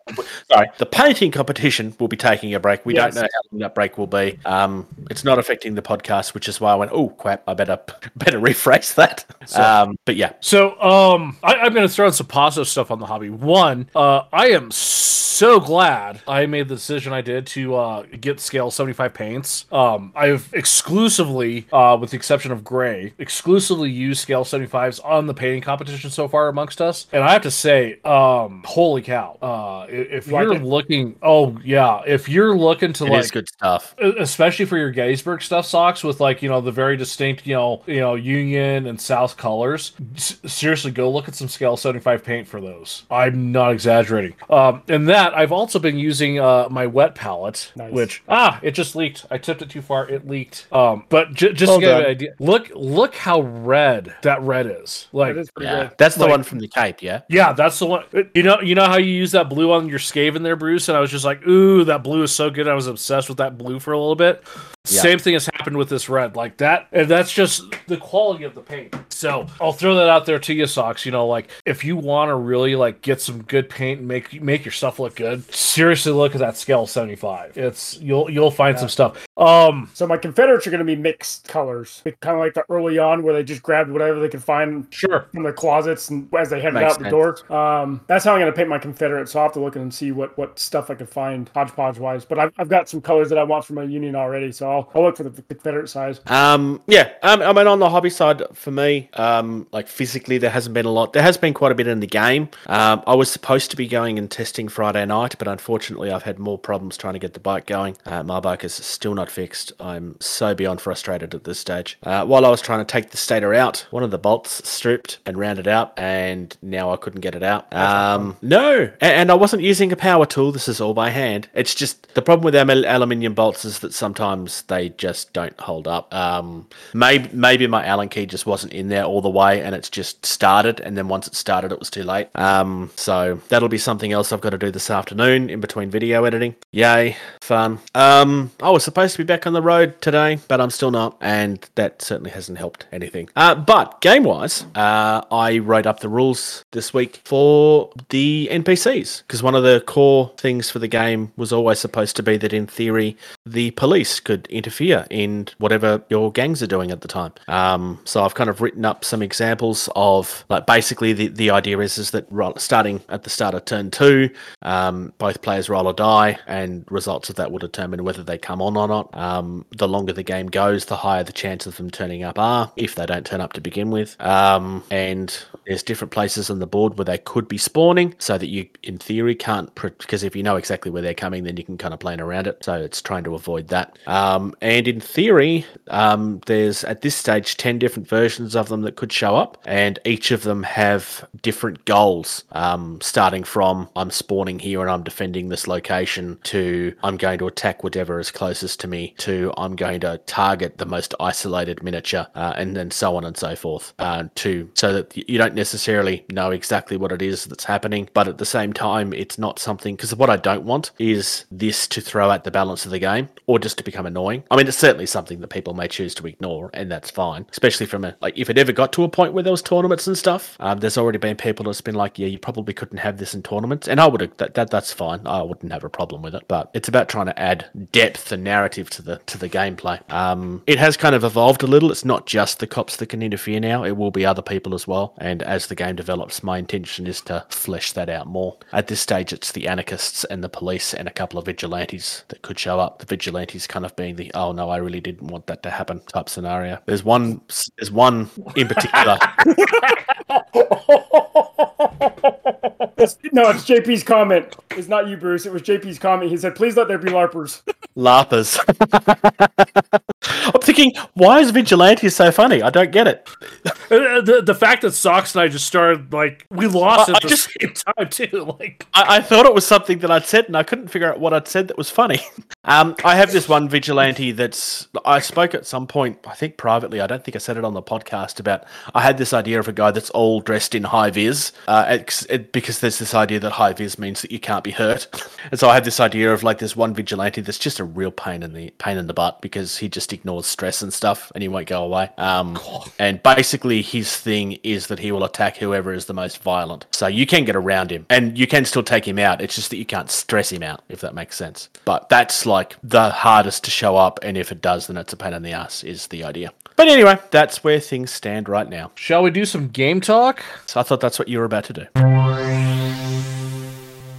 Sorry, the painting competition will be taking a break. We Yes. don't know how long that break will be. Um, it's not affecting the podcast, which is why I went, oh crap, I better better rephrase that. Um, but yeah, So, um, I, I'm going to throw in some positive stuff on the hobby. One, uh, I am so glad I made the decision I did to uh, get scale 75 paints. Um, I've exclusively, uh, with the exception of gray, exclusively used scale 75s on the painting competition so far amongst us. And I have to say, um, holy cow! Uh, if Like you're it? looking, oh yeah, if you're looking to it like good stuff. Especially for your Gettysburg stuff socks with like you know the very distinct you know you know Union and South colors. S- seriously, go look at some scale seventy five paint for those. I'm not exaggerating. Um, and that I've also been using uh, my wet palette, Nice. which ah it just leaked. I tipped it too far. It leaked. Um, but j- just Well to get an idea, look look how red that red is. Like That is pretty Yeah, good. that's the Like- one from the Cape. Yeah. yeah, that's the one. You know, you know how you use that blue on your Skaven there, Bruce, and I was just like, "Ooh, that blue is so good." I was obsessed with that blue for a little bit. Yeah. Same thing has happened with this red, like that, and that's just the quality of the paint. So I'll throw that out there to you, socks. You know, like if you want to really like get some good paint and make make your stuff look good, seriously look at that scale seventy five. It's you'll you'll find some stuff. Um, So my Confederates are going to be mixed colors, kind of like the early on where they just grabbed whatever they could find sure. from their closets and as they headed Makes out the door. Um, that's how I'm going to paint my Confederate. So I'll have to look and see what what stuff I can find hodgepodge wise. But I've, I've got some colors that I want for my Union already, so I'll, I'll look for the Confederate size. Um, yeah, um, I mean, on the hobby side, for me, um, like physically, there hasn't been a lot. There has been quite a bit in the game. Um, I was supposed to be going and testing Friday night, but unfortunately, I've had more problems trying to get the bike going. Uh, my bike is still not fixed. I'm so beyond frustrated at this stage. Uh, while I was trying to take the stator out, one of the bolts stripped and rounded out, and now I couldn't get it out. Um, no, a- and, I wasn't using a power tool. This is all by hand. It's just the problem with al- aluminium bolts is that sometimes they just don't hold up. Um, maybe maybe my Allen key just wasn't in there all the way, and it's just started, and then once it started, it was too late. Um, so that'll be something else I've got to do this afternoon in between video editing. Yay, fun. Um, I was supposed to be back on the road today, but I'm still not, and that certainly hasn't helped anything. Uh, but game wise, uh, I wrote up the rules this week for the NPCs because one of the core things for the game was always supposed to be that, in theory, the police could interfere in whatever your gangs are doing at the time. Um, so I've kind of written up some examples of like basically the, the idea is is that starting at the start of turn two, um, both players roll a die, and results of that will determine whether they come on or not. Um, the longer the game goes, the higher the chance of them turning up are if they don't turn up to begin with. Um, and there's different places on the board where they could be spawning, so that you, in theory, can't because if you know exactly where they're coming, then you can kind of plan around it. So it's trying to avoid that. Um, and in theory, um, there's at this stage ten different versions of them that could show up, and each of them have different goals. Um, starting from I'm spawning here and I'm defending this location to I'm going to attack whatever is closest to me to I'm going to target the most isolated miniature, uh, and then so on and so forth. Uh, to so that you don't necessarily know exactly what it is that's happening, but at the same time, it's not something because what I don't want is this to throw out the balance of the game or just to become annoying. I mean, it's certainly something that people may choose to ignore, and that's fine. Especially from a like if it ever got to a point where there was tournaments and stuff. Um, there's already been people that's been like, yeah, you probably couldn't have this in tournaments, and I would that, that that's fine. I wouldn't have a problem with it, but it's about trying to add depth and narrative to the to the gameplay. Um, it has kind of evolved a little. It's not just the cops that can interfere now; it will be other people as well. And as the game develops, my intention is to flesh that out more. At this stage, it's the anarchists and the police and a couple of vigilantes that could show up. The vigilantes kind of being the oh no, I really didn't want that to happen type scenario. There's one. There's one in particular. No, it's JP's comment. It's not you, Bruce. It was JP's comment. He said, "Please let there be larpers." Larpers. I'm thinking, why is vigilante so funny? I don't get it. Uh, the, the fact that Socks and I just started like we lost I- it I at the just- same time too. Like I, I thought it was something that I'd said, and I couldn't figure out what I'd said that was funny. Um, I have this one vigilante that's. I spoke at some point, I think privately. I don't think I said it on the podcast about. I had this idea of a guy that's all dressed in high vis, uh, it, because there's this idea that high vis means that you can't be hurt, and so I had this idea of like this one vigilante that's just a real pain in the pain in the butt because he just ignores stress and stuff, and he won't go away. Um, and basically his thing is that he will attack whoever is the most violent. So you can get around him, and you can still take him out. It's just that you can't stress him out, if that makes sense. But that's like the hardest to show up, and if it does, then it's a pain in the ass. Is the idea. But anyway, that's where things stand right now. shall we do some game talk? So I thought that's what you were about to do.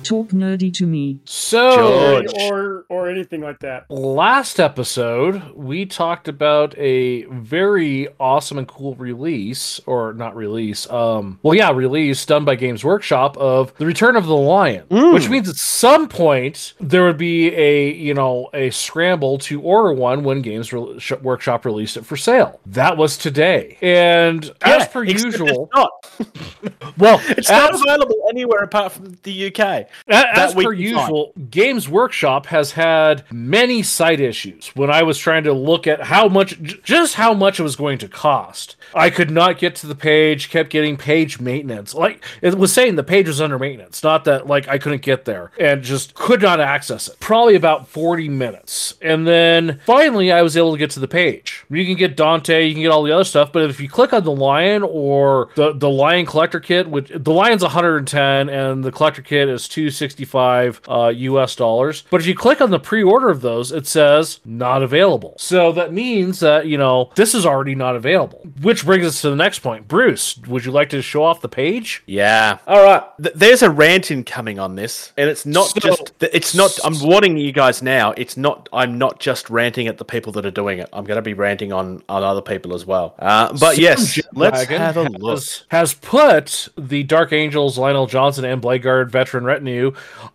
Talk nerdy to me. So George. or or anything like that. last episode we talked about a very awesome and cool release or not release um well yeah release done by games workshop of the return of the lion which means at some point there would be a you know a scramble to order one when games Re- workshop released it for sale that was today and as per usual it's not. well It's not available anywhere apart from the UK. A- As per usual, Games Workshop has had many site issues. When I was trying to look at how much, just how much it was going to cost, I could not get to the page. Kept getting page maintenance. Like it was saying, the page was under maintenance. Not that like I couldn't get there, and just could not access it. Probably about forty minutes, and then finally I was able to get to the page. You can get Dante, you can get all the other stuff, but if you click on the lion or the the lion collector kit, which the lion's 110 and the collector kit is 265 uh, US dollars. But if you click on the pre-order of those, it says not available. So that means that you know this is already not available. Which brings us to the next point. Bruce, would you like to show off the page? Yeah. All right. Th- there's a rant incoming on this, and it's not So- just. th- It's not. I'm warning you guys now. It's not. I'm not just ranting at the people that are doing it. I'm going to be ranting on on other people as well. Uh, but yes, let's have a has, look. Has put the Dark Angels, Lion El'Jonson, and Bladeguard veteran retinue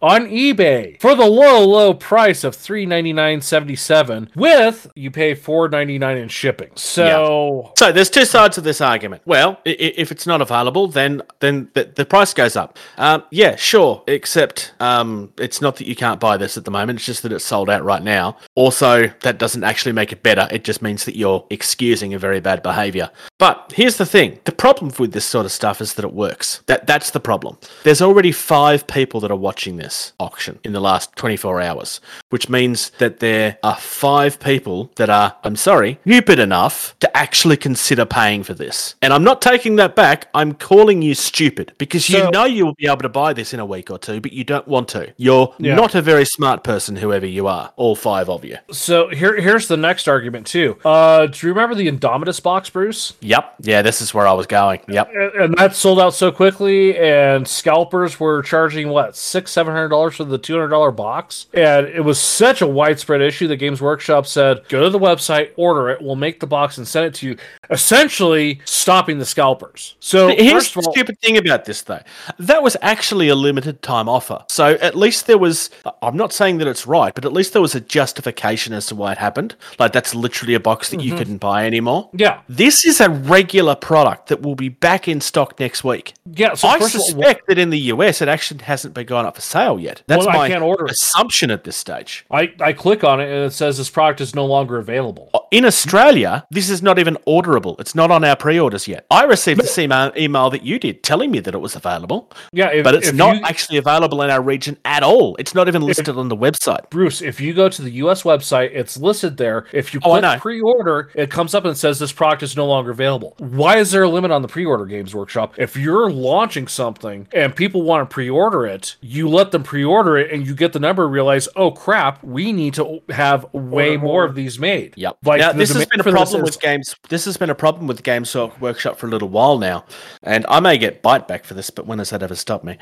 on eBay for the low, low price of three ninety nine seventy seven. With you pay four ninety nine in shipping. So So there's two sides of this argument. Well, if it's not available, then then the, the price goes up. Um, yeah, sure. Except um, it's not that you can't buy this at the moment. It's just that it's sold out right now. Also, that doesn't actually make it better. It just means that you're excusing a very bad behavior. But here's the thing: the problem with this sort of stuff is that it works. That that's the problem. There's already five people that that are watching this auction in the last 24 hours, which means that there are five people that are, I'm sorry, stupid enough to actually consider paying for this. And I'm not taking that back. I'm calling you stupid because you know you will be able to buy this in a week or two, but you don't want to. You're Yeah. not a very smart person, whoever you are, all five of you. So here, here's the next argument too. Uh, do you remember the Indomitus box, Bruce? Yep. Yeah, this is where I was going. Yep. And, and that sold out so quickly, and scalpers were charging what six, seven hundred dollars for the two hundred dollar box, and it was such a widespread issue that Games Workshop said, "Go to the website, order it, we'll make the box and send it to you," essentially stopping the scalpers. So Here's first the all, stupid thing about this, though. That was actually a limited time offer. So at least there was, I'm not saying that it's right, but at least there was a justification as to why it happened. Like, that's literally a box that you couldn't buy anymore. Mm-hmm. yeah, This is a regular product that will be back in stock next week. yeah. So I of all, suspect that in the US it actually hasn't been gone up for sale yet. That's Well, I my can't order it. assumption at this stage. I, I click on it and it says this product is no longer available. Uh, in Australia, this is not even orderable. It's not on our pre-orders yet. I received the same email, email that you did, telling me that it was available. Yeah, if, but it's if not you- actually available in our region at all. It's not even listed on the website. Bruce, if you go to the US website, it's listed there. If you Oh, click know. pre-order, it comes up and says this product is no longer available. Why is there a limit on the pre-order Games Workshop? If you're launching something and people want to pre-order it, you let them pre-order it and you get the number realize, "Oh crap, we need to have way more more. of these made." Yep. Like now, this has been a for this problem is- with games. This has been a problem with Games Workshop for a little while now, and I may get bite back for this, but when has that ever stopped me?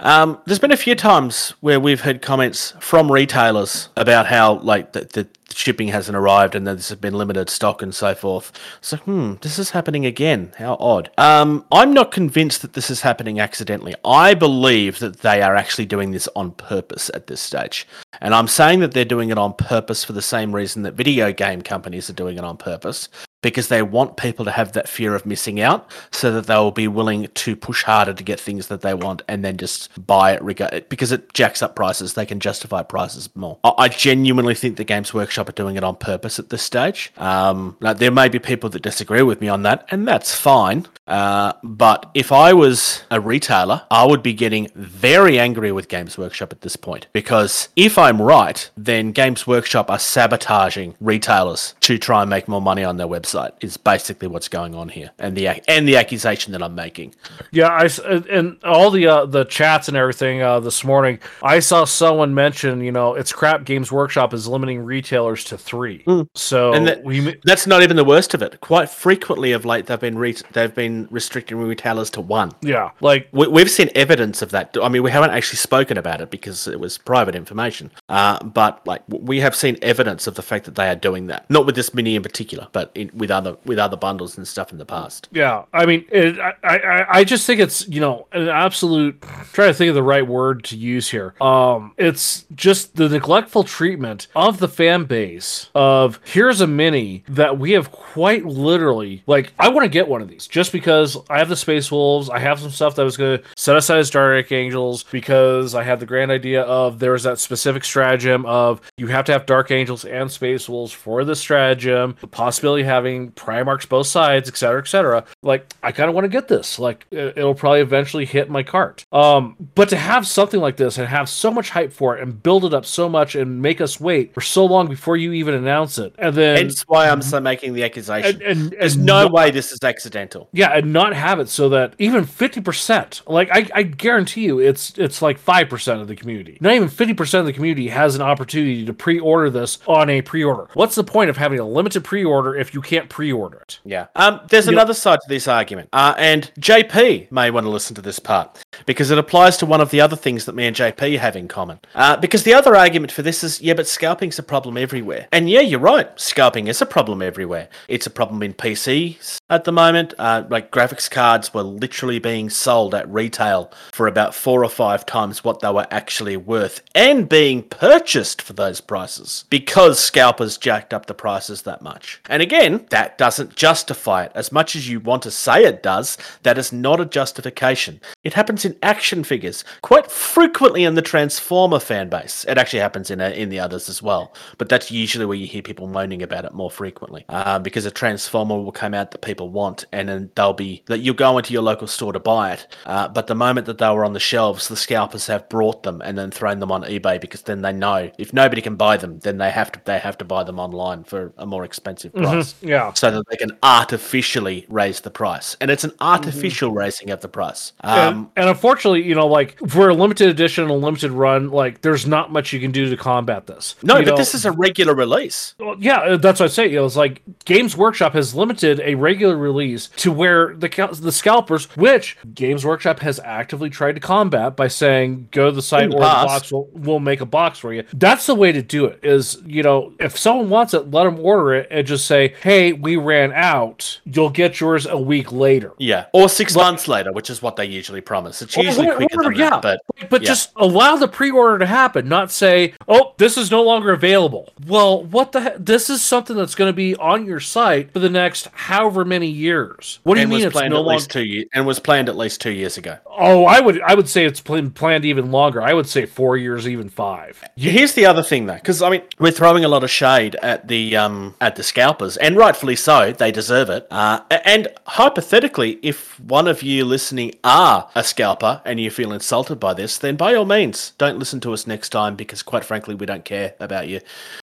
Um, there's been a few times where we've had comments from retailers about how like the, the shipping hasn't arrived and has been limited stock and so forth. So, hmm, this is happening again. How odd. Um, I'm not convinced that this is happening accidentally. I believe that they are actually doing this on purpose at this stage. And I'm saying that they're doing it on purpose for the same reason that video game companies are doing it on purpose. Because they want people to have that fear of missing out so that they'll be willing to push harder to get things that they want and then just buy it reg- because it jacks up prices. They can justify prices more. I, genuinely think the Games Workshop are doing it on purpose at this stage. Um, now, there may be people that disagree with me on that, and that's fine. Uh, but if I was a retailer, I would be getting very angry with Games Workshop at this point because if I'm right, then Games Workshop are sabotaging retailers to try and make more money on their website. Is basically what's going on here, and the and the accusation that I'm making. Yeah, I and- all the uh, the chats and everything uh, this morning. I saw someone mention, you know, it's crap. Games Workshop is limiting retailers to three. So Hmm. And that- we, That's not even the worst of it. Quite frequently of late, they've been re- they've been restricting retailers to one. yeah, like We, we've seen evidence of that. I mean, we haven't actually spoken about it because it was private information. Uh, but like, we have seen evidence of the fact that they are doing that. Not with this mini in particular, but in, with other with other bundles and stuff in the past. Yeah, I mean, it, I, I, I just think it's you know an absolute. Trying to think of the right word to use here. Um, it's just the neglectful treatment of the fan base. Of here's a mini that we have quite literally like. I want to get one of these just because I have the Space Wolves. I have some stuff that I was to set aside as Dark Angels because I had the grand idea of there was that specific stratagem of you have to have Dark Angels and Space Wolves for the stratagem. The possibility of having Primarchs both sides, etc., etc. Like I kind of want to get this. Like it- it'll probably eventually hit my cart. Um, but to have something like this and have so much hype for it and build it up so much and make us wait for so long before you even announce it, and then Hence why I'm so making the accusation. and, and, There's no not- way this is accidental. yeah, and not have it so that even fifty percent, like I, I guarantee you, it's it's like five percent of the community. Not even fifty percent of the community has an opportunity to pre-order this on a pre-order. What's the point of having a limited pre-order if you can't pre-order it? Yeah. Um, there's another side to this argument, uh, and JP may want to listen to this part because it applies to one of the other things that me and JP have in common. Uh, because the other argument for this is, yeah, but scalping's a problem everywhere. And yeah, you're right. Scalping is a problem everywhere. It's a problem in PCs at the moment. Uh, like graphics cards were literally being sold at retail for about four or five times what they were actually worth, and being purchased for those prices because scalpers jacked up the prices that much. And again, that doesn't justify it. As much as you want to say it does, that is not a justification. It happens in action figures quite frequently in the Transformer fan base. It actually happens in uh, in the others as well, but that's usually where you hear people moaning about it more frequently uh, because a Transformer will come out that people want, and then they'll be that you'll go into your local store to buy it. Uh, but the moment that they were on the shelves, the scalpers have brought them and then thrown them on eBay because then they know if nobody can buy them, then they have to they have to buy them online for a more expensive price Yeah. So that they can artificially raise the price. And it's an artificial raising of the price. Um, and, and unfortunately, you know, like for a limited edition, and a limited run, like there's not much you can do to combat this. no, You but know, this is a regular release. Well, yeah, uh, that's what I say. You know, it's like Games Workshop has limited a regular release to where the the scalpers, which Games Workshop has actively tried to combat by saying, "Go to the site In the or the past. box will we'll make a box for you." That's the way to do it. Is you know, if someone wants it, let them order it and just say, "Hey, we ran out. You'll get yours a week later." Yeah. Or six months later, which is what they usually promise. It's usually wha- quicker whatever, than yeah. that. But But yeah. just allow the pre-order to happen, not say, "Oh, this is no longer available." Well, what the? He- this is something that's going to be on your site for the next however many years. What do and you mean was it's planned no at longer? two years and was planned at least two years ago. Oh, I would, I would say it's plan- planned even longer. I would say four years, even five. Here's the other thing, though, because I mean, we're throwing a lot of shade at the um at the scalpers, and rightfully so. They deserve it. Uh, and hypothetically, if one of you listening are a scalper and you feel insulted by this, then by all means, don't listen to us next time because, quite frankly, we don't care about you.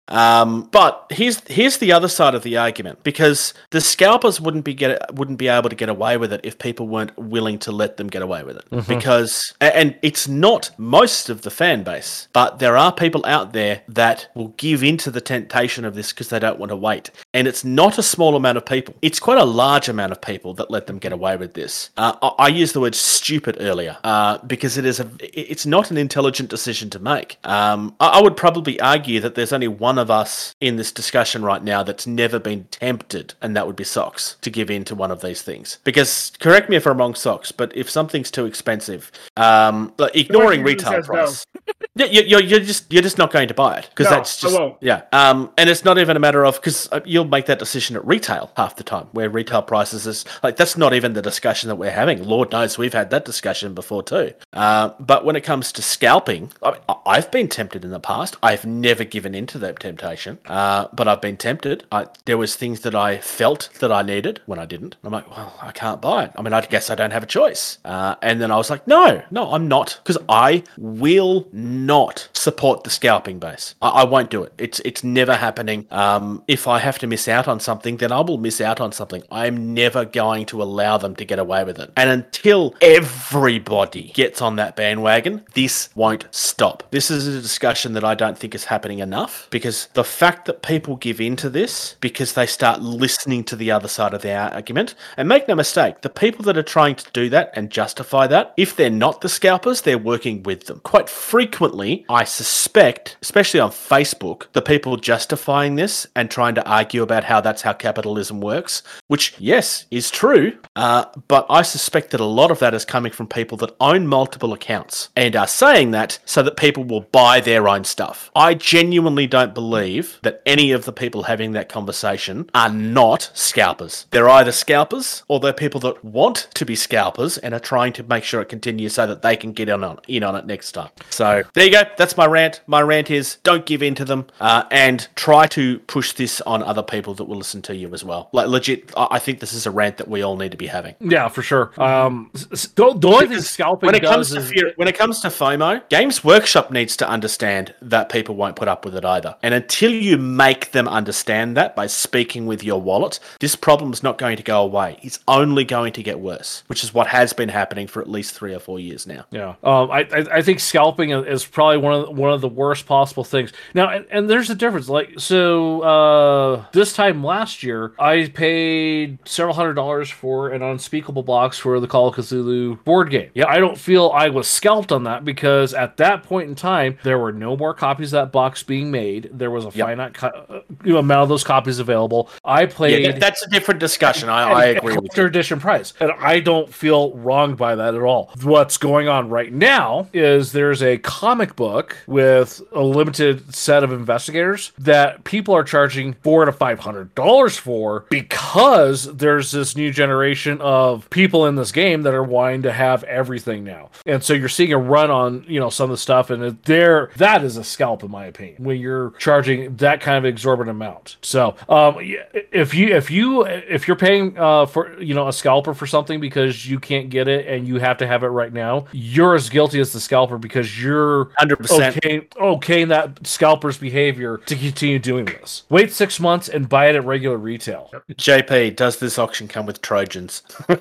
Um, but here's here's the other side of the argument because the scalpers wouldn't be get wouldn't be able to get away with it if people weren't willing to let them get away with it. Because and it's not most of the fan base, but there are people out there that will give into the temptation of this because they don't want to wait. And it's not a small amount of people; it's quite a large amount of people that let them get away with this. Uh, I, I used the word stupid earlier uh, because it is a it's not an intelligent decision to make. Um, I, I would probably argue that there's only one of us in this discussion right now that's never been tempted, and that would be Socks, to give in to one of these things. Because correct me if I'm wrong, Socks, but if something's too expensive, um, like ignoring retail says no. price. Yeah, you- you're, you're just you're just not going to buy it because No, that's just yeah. Um, and it's not even a matter of because you'll make that decision at retail half the time, where retail prices is like that's not even the discussion that we're having. Lord knows we've had that discussion before too. Uh, but when it comes to scalping, I, I've been tempted in the past. I've never given in to that temptation, uh, but I've been tempted. I, there was things that I felt that I needed when I didn't. I'm like, well, I can't buy it. I mean, I guess I don't have a choice. Uh, and then I was like, no, no, I'm not, because I will not support the scalping base. I, I won't do it. It's it's never happening. Um, if I have to miss out on something, then I will miss out on something. I'm never going to allow them to get away with it. And until everybody gets on that bandwagon, this won't stop. This is a discussion that I don't think is happening enough because the fact that people give in to this because they start listening to the other side of the argument, and make no mistake, the people that are trying to do that and justify that, if they're not the scalpers, they're working with them. Quite frequently, I suspect, especially on Facebook, the people justifying this and trying to argue about how that's how capitalism works, which, yes, is true, uh, but I suspect that a lot of that is coming from people that own multiple accounts and are saying that so that people will buy their own stuff. I genuinely don't believe that any of the people having that conversation are not scalpers. They're either scalpers or they're people that want to be scalpers and are trying to make sure it continues so that they can get in on, in on it next time. So there you go. That's my rant. My rant is don't give in to them uh, and try to push this on other people that will listen to you as well. Like legit, I think this is a rant that we all need to be having. Yeah, for sure. Um, the, the only thing scalping when it comes to fear, when it comes to FOMO, Games Workshop needs to understand that people won't put up with it either. And until you make them understand that by speaking with your wallet, this problem's not going to go away. It's only going to get worse, which is what has been happening for at least three or four years now. Yeah, um, I, I I think scalping is- is probably one of the, one of the worst possible things. Now, and, and there's a difference. Like, so uh, this time last year, I paid several hundred dollars for an unspeakable box for the Call of Cthulhu board game. Yeah, I don't feel I was scalped on that because at that point in time, there were no more copies of that box being made. There was a finite co- uh, amount of those copies available. I played. Yeah, that's a different discussion. I, I agree collector edition price, and I don't feel wronged by that at all. What's going on right now is there's a comic book with a limited set of investigators that people are charging four to five hundred dollars for because there's this new generation of people in this game that are wanting to have everything now, and so you're seeing a run on you know some of the stuff, and it- there that is a scalp in my opinion when you're charging that kind of exorbitant amount. So um, if you if you if you're paying uh, for you know a scalper for something because you can't get it and you have to have it right now, you're as guilty as the scalper because you're 100%. okay okaying that scalper's behavior to continue doing this. Wait six months and buy it at regular retail. JP, does this auction come with Trojans?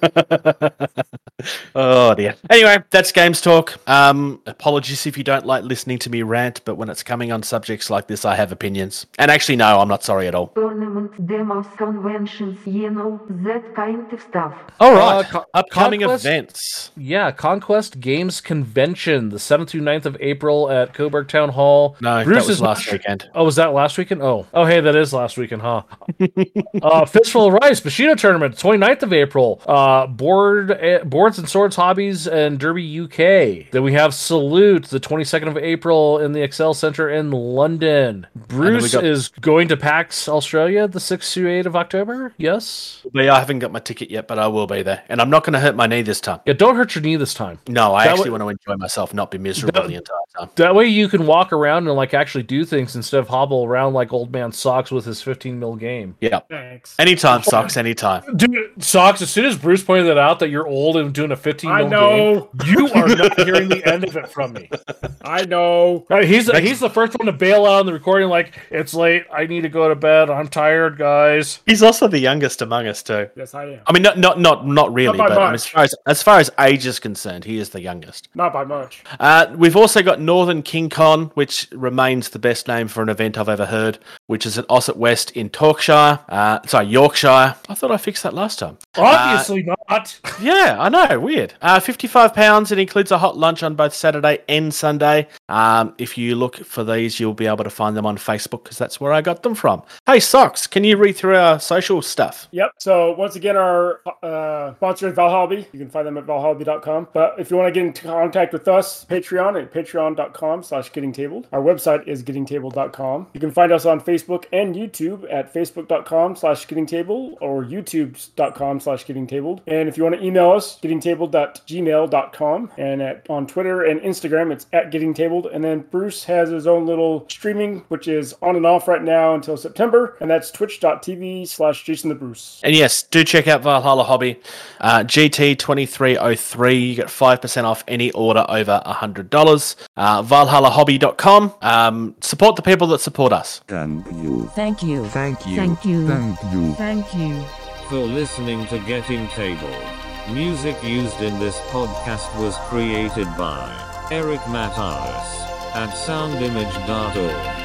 oh dear. Anyway, that's Games Talk. Um, apologies if you don't like listening to me rant, but when it's coming on subjects like this, I have opinions. And actually, no, I'm not sorry at all. Tournaments, demos, conventions, you know, that kind of stuff. All right, Uh, right, Co- upcoming Conquest- events. Yeah, Conquest Games Convention, the 7th through 9th of April at Coburg Town Hall. No, Bruce that was is last not- weekend. Oh, was that last weekend? Oh, oh, hey, that is last weekend, huh? uh, Fistful of Rice, Bushido Tournament, 29th of April. Uh, board, eh, boards and swords, hobbies, and Derby UK. Then we have Salute, the 22nd of April in the Excel Center in London. Bruce got- is going to PAX Australia the 6th to 8th of October. Yes. Yeah, I haven't got my ticket yet, but I will be there. And I'm not going to hurt my knee this time. Yeah, don't hurt your knee this time. No, I That actually wa- want to enjoy myself, not be miserable That- the entire time. That way you can walk around and like actually do things instead of hobble around like old man socks with his 15 mil game. Yeah. Thanks. Anytime, socks, anytime. Dude, socks. As soon as Bruce pointed that out that you're old and doing a 15 I know. game, you are not hearing the end of it from me. I know. Right, he's he's the first one to bail out on the recording. Like it's late. I need to go to bed. I'm tired, guys. He's also the youngest among us too. Yes, I am. I mean, not not not not really, by but um, much. as far as as far as age is concerned, he is the youngest. Not by much. Uh, we've also got Northern King Con, which remains the best name for an event I've ever heard, which is at Ossett West in Torkshire. Uh, sorry, Yorkshire. I thought I fixed that last time. Obviously not. Yeah, I know. Weird. Uh, Fifty-five pounds. It includes a hot lunch on both Saturday and Sunday. Um, if you look for these, you'll be able to find them on Facebook because that's where I got them from. Hey, socks. Can you read through our social stuff? Yep. So once again, our uh, sponsor is Valhalla. You can find them at valhalla.com. But if you want to get in contact with us, Patreon at patreon.com slash gettingtabled. Our website is gettingtabled.com. You can find us on Facebook and YouTube at facebook.com slash gettingtable or youtube.com slash gettingtabled. And if you want to email us, gettingtabled.gmail.com. And at, on Twitter and Instagram, it's at gettingtabled. And then Bruce has his own little streaming, which is on and off right now until September. And that's twitch.tv slash Jason the Bruce. And yes, do check out Valhalla Hobby. Uh, GT2303, you get 5% off any order over $100. Uh, ValhallaHobby.com. Um, support the people that support us. Thank you. Thank you. Thank you. Thank you. Thank you. Thank you. For listening to Getting Table. Music used in this podcast was created by Eric Matyas at soundimage.org.